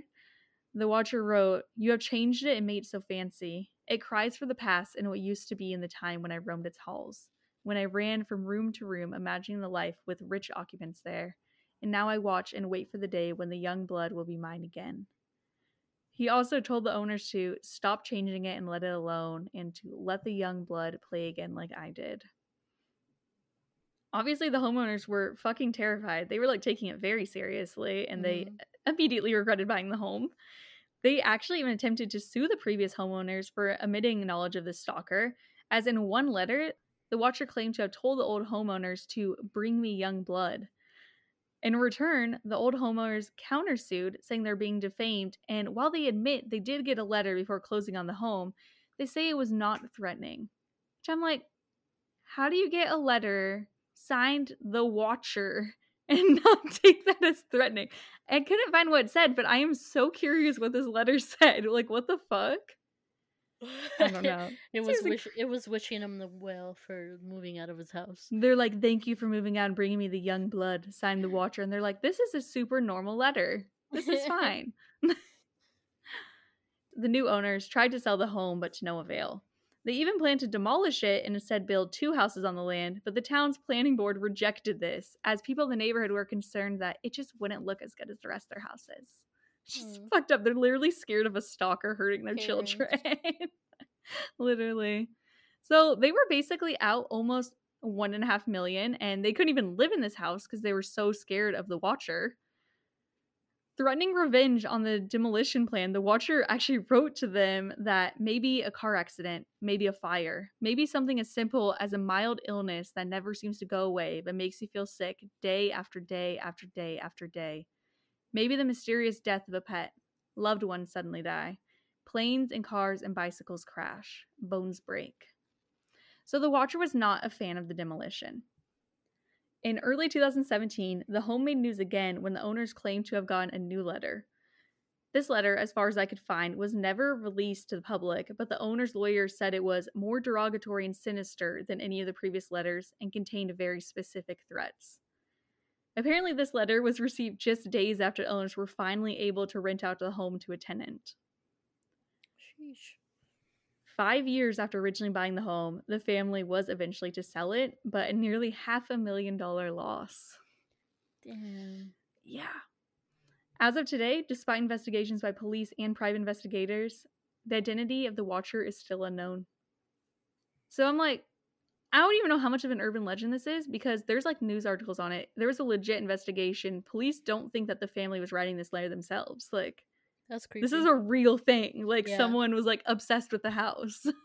The Watcher wrote, You have changed it and made it so fancy. It cries for the past and what used to be in the time when I roamed its halls, when I ran from room to room, imagining the life with rich occupants there. And now I watch and wait for the day when the young blood will be mine again. He also told the owners to stop changing it and let it alone, and to let the young blood play again like I did. Obviously, the homeowners were fucking terrified. They were like taking it very seriously, and they Mhm. Immediately regretted buying the home. They actually even attempted to sue the previous homeowners for omitting knowledge of the stalker, as in one letter, the Watcher claimed to have told the old homeowners to bring me young blood. In return, the old homeowners countersued, saying they're being defamed, and while they admit they did get a letter before closing on the home, they say it was not threatening. Which I'm like, how do you get a letter signed the Watcher and not take that as threatening? I couldn't find what it said, but I am so curious what this letter said. Like, what the fuck? I don't know. it was wish- it was wishing him the well for moving out of his house. They're like, thank you for moving out and bringing me the young blood, signed the Watcher. And they're like, this is a super normal letter. This is fine. the new owners tried to sell the home, but to no avail. They even planned to demolish it and instead build two houses on the land, but the town's planning board rejected this, as people in the neighborhood were concerned that it just wouldn't look as good as the rest of their houses. Just Hmm. fucked up. They're literally scared of a stalker hurting their Parents. children. literally. So they were basically out almost one and a half million, and they couldn't even live in this house because they were so scared of the Watcher. Threatening revenge on the demolition plan, the Watcher actually wrote to them that maybe a car accident, maybe a fire, maybe something as simple as a mild illness that never seems to go away but makes you feel sick day after day after day after day. Maybe the mysterious death of a pet, loved ones suddenly die, planes and cars and bicycles crash, bones break. So the Watcher was not a fan of the demolition. In early 2017, the home made news again when the owners claimed to have gotten a new letter. This letter, as far as I could find, was never released to the public, but the owner's lawyers said it was more derogatory and sinister than any of the previous letters and contained very specific threats. Apparently, this letter was received just days after owners were finally able to rent out the home to a tenant. Sheesh. Five years after originally buying the home, the family was eventually to sell it, but a nearly half a million dollar loss. Damn. Yeah. As of today, despite investigations by police and private investigators, the identity of the Watcher is still unknown. So I'm like, I don't even know how much of an urban legend this is because there's like news articles on it. There was a legit investigation. Police don't think that the family was writing this letter themselves. Like, That's creepy. this is a real thing. Like Yeah. someone was like obsessed with the house.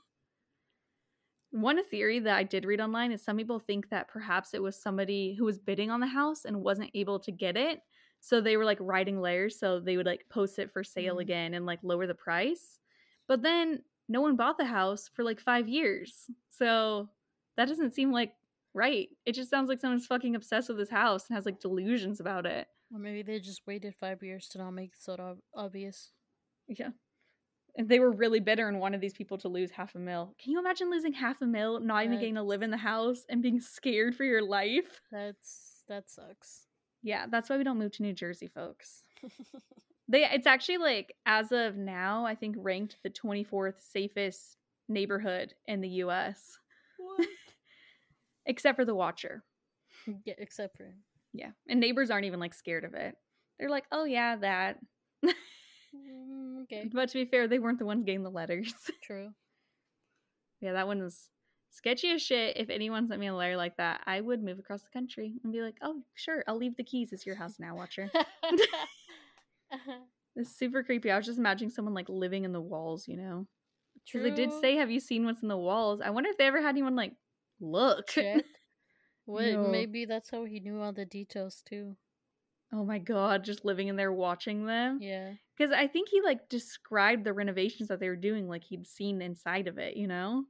One theory that I did read online is some people think that perhaps it was somebody who was bidding on the house and wasn't able to get it. So they were like writing layers so they would like post it for sale Mhm. again and like lower the price. But then no one bought the house for like 5 years. So that doesn't seem like right. It just sounds like someone's fucking obsessed with this house and has like delusions about it. Or maybe they just waited five years to not make it so ob- obvious. Yeah. And they were really bitter and wanted these people to lose half a mil. Can you imagine losing half a mil, not even getting to live in the house, and being scared for your life? That's that sucks. Yeah, that's why we don't move to New Jersey, folks. They it's actually like as of now, I think ranked the 24th safest neighborhood in the US. what? Except for the Watcher. yeah, except for him. Yeah. And neighbors aren't even like scared of it. They're like, "Oh yeah, that." Mm, okay, But to be fair, they weren't the ones getting the letters. true. yeah, that one was sketchy as shit. If anyone sent me a letter like that, I would move across the country and be like, "Oh, sure, I'll leave the keys. It's your house now, Watcher." It's super creepy. I was just imagining someone like living in the walls, you know? Because they did say, "Have you seen what's in the walls?" I wonder if they ever had anyone like look. check. Wait, No. maybe that's how he knew all the details too. oh my god, just living in there watching them. Yeah. Because I think he like described the renovations that they were doing, like he'd seen inside of it. You know?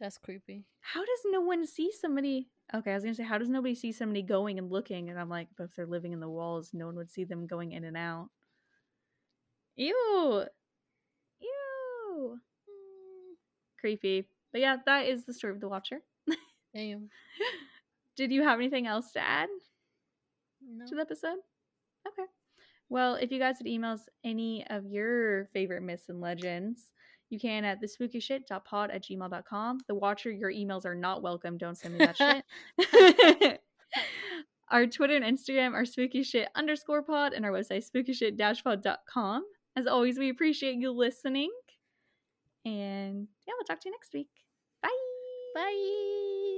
That's creepy. How does no one see somebody? Okay, I was gonna say, how does nobody see somebody going and looking? And I'm like, but if they're living in the walls, no one would see them going in and out. Ew. Ew. Mm, Creepy. But yeah, that is the story of the Watcher. Damn. Did you have anything else to add No. to the episode? Okay. Well, if you guys would email us any of your favorite myths and legends, you can at thespookyshit.pod at gmail.com. The Watcher, your emails are not welcome. Don't send me that shit. our Twitter and Instagram are spooky shit underscore pod and our website spookyshit pod.com. As always, we appreciate you listening. And yeah, we'll talk to you next week. Bye. Bye.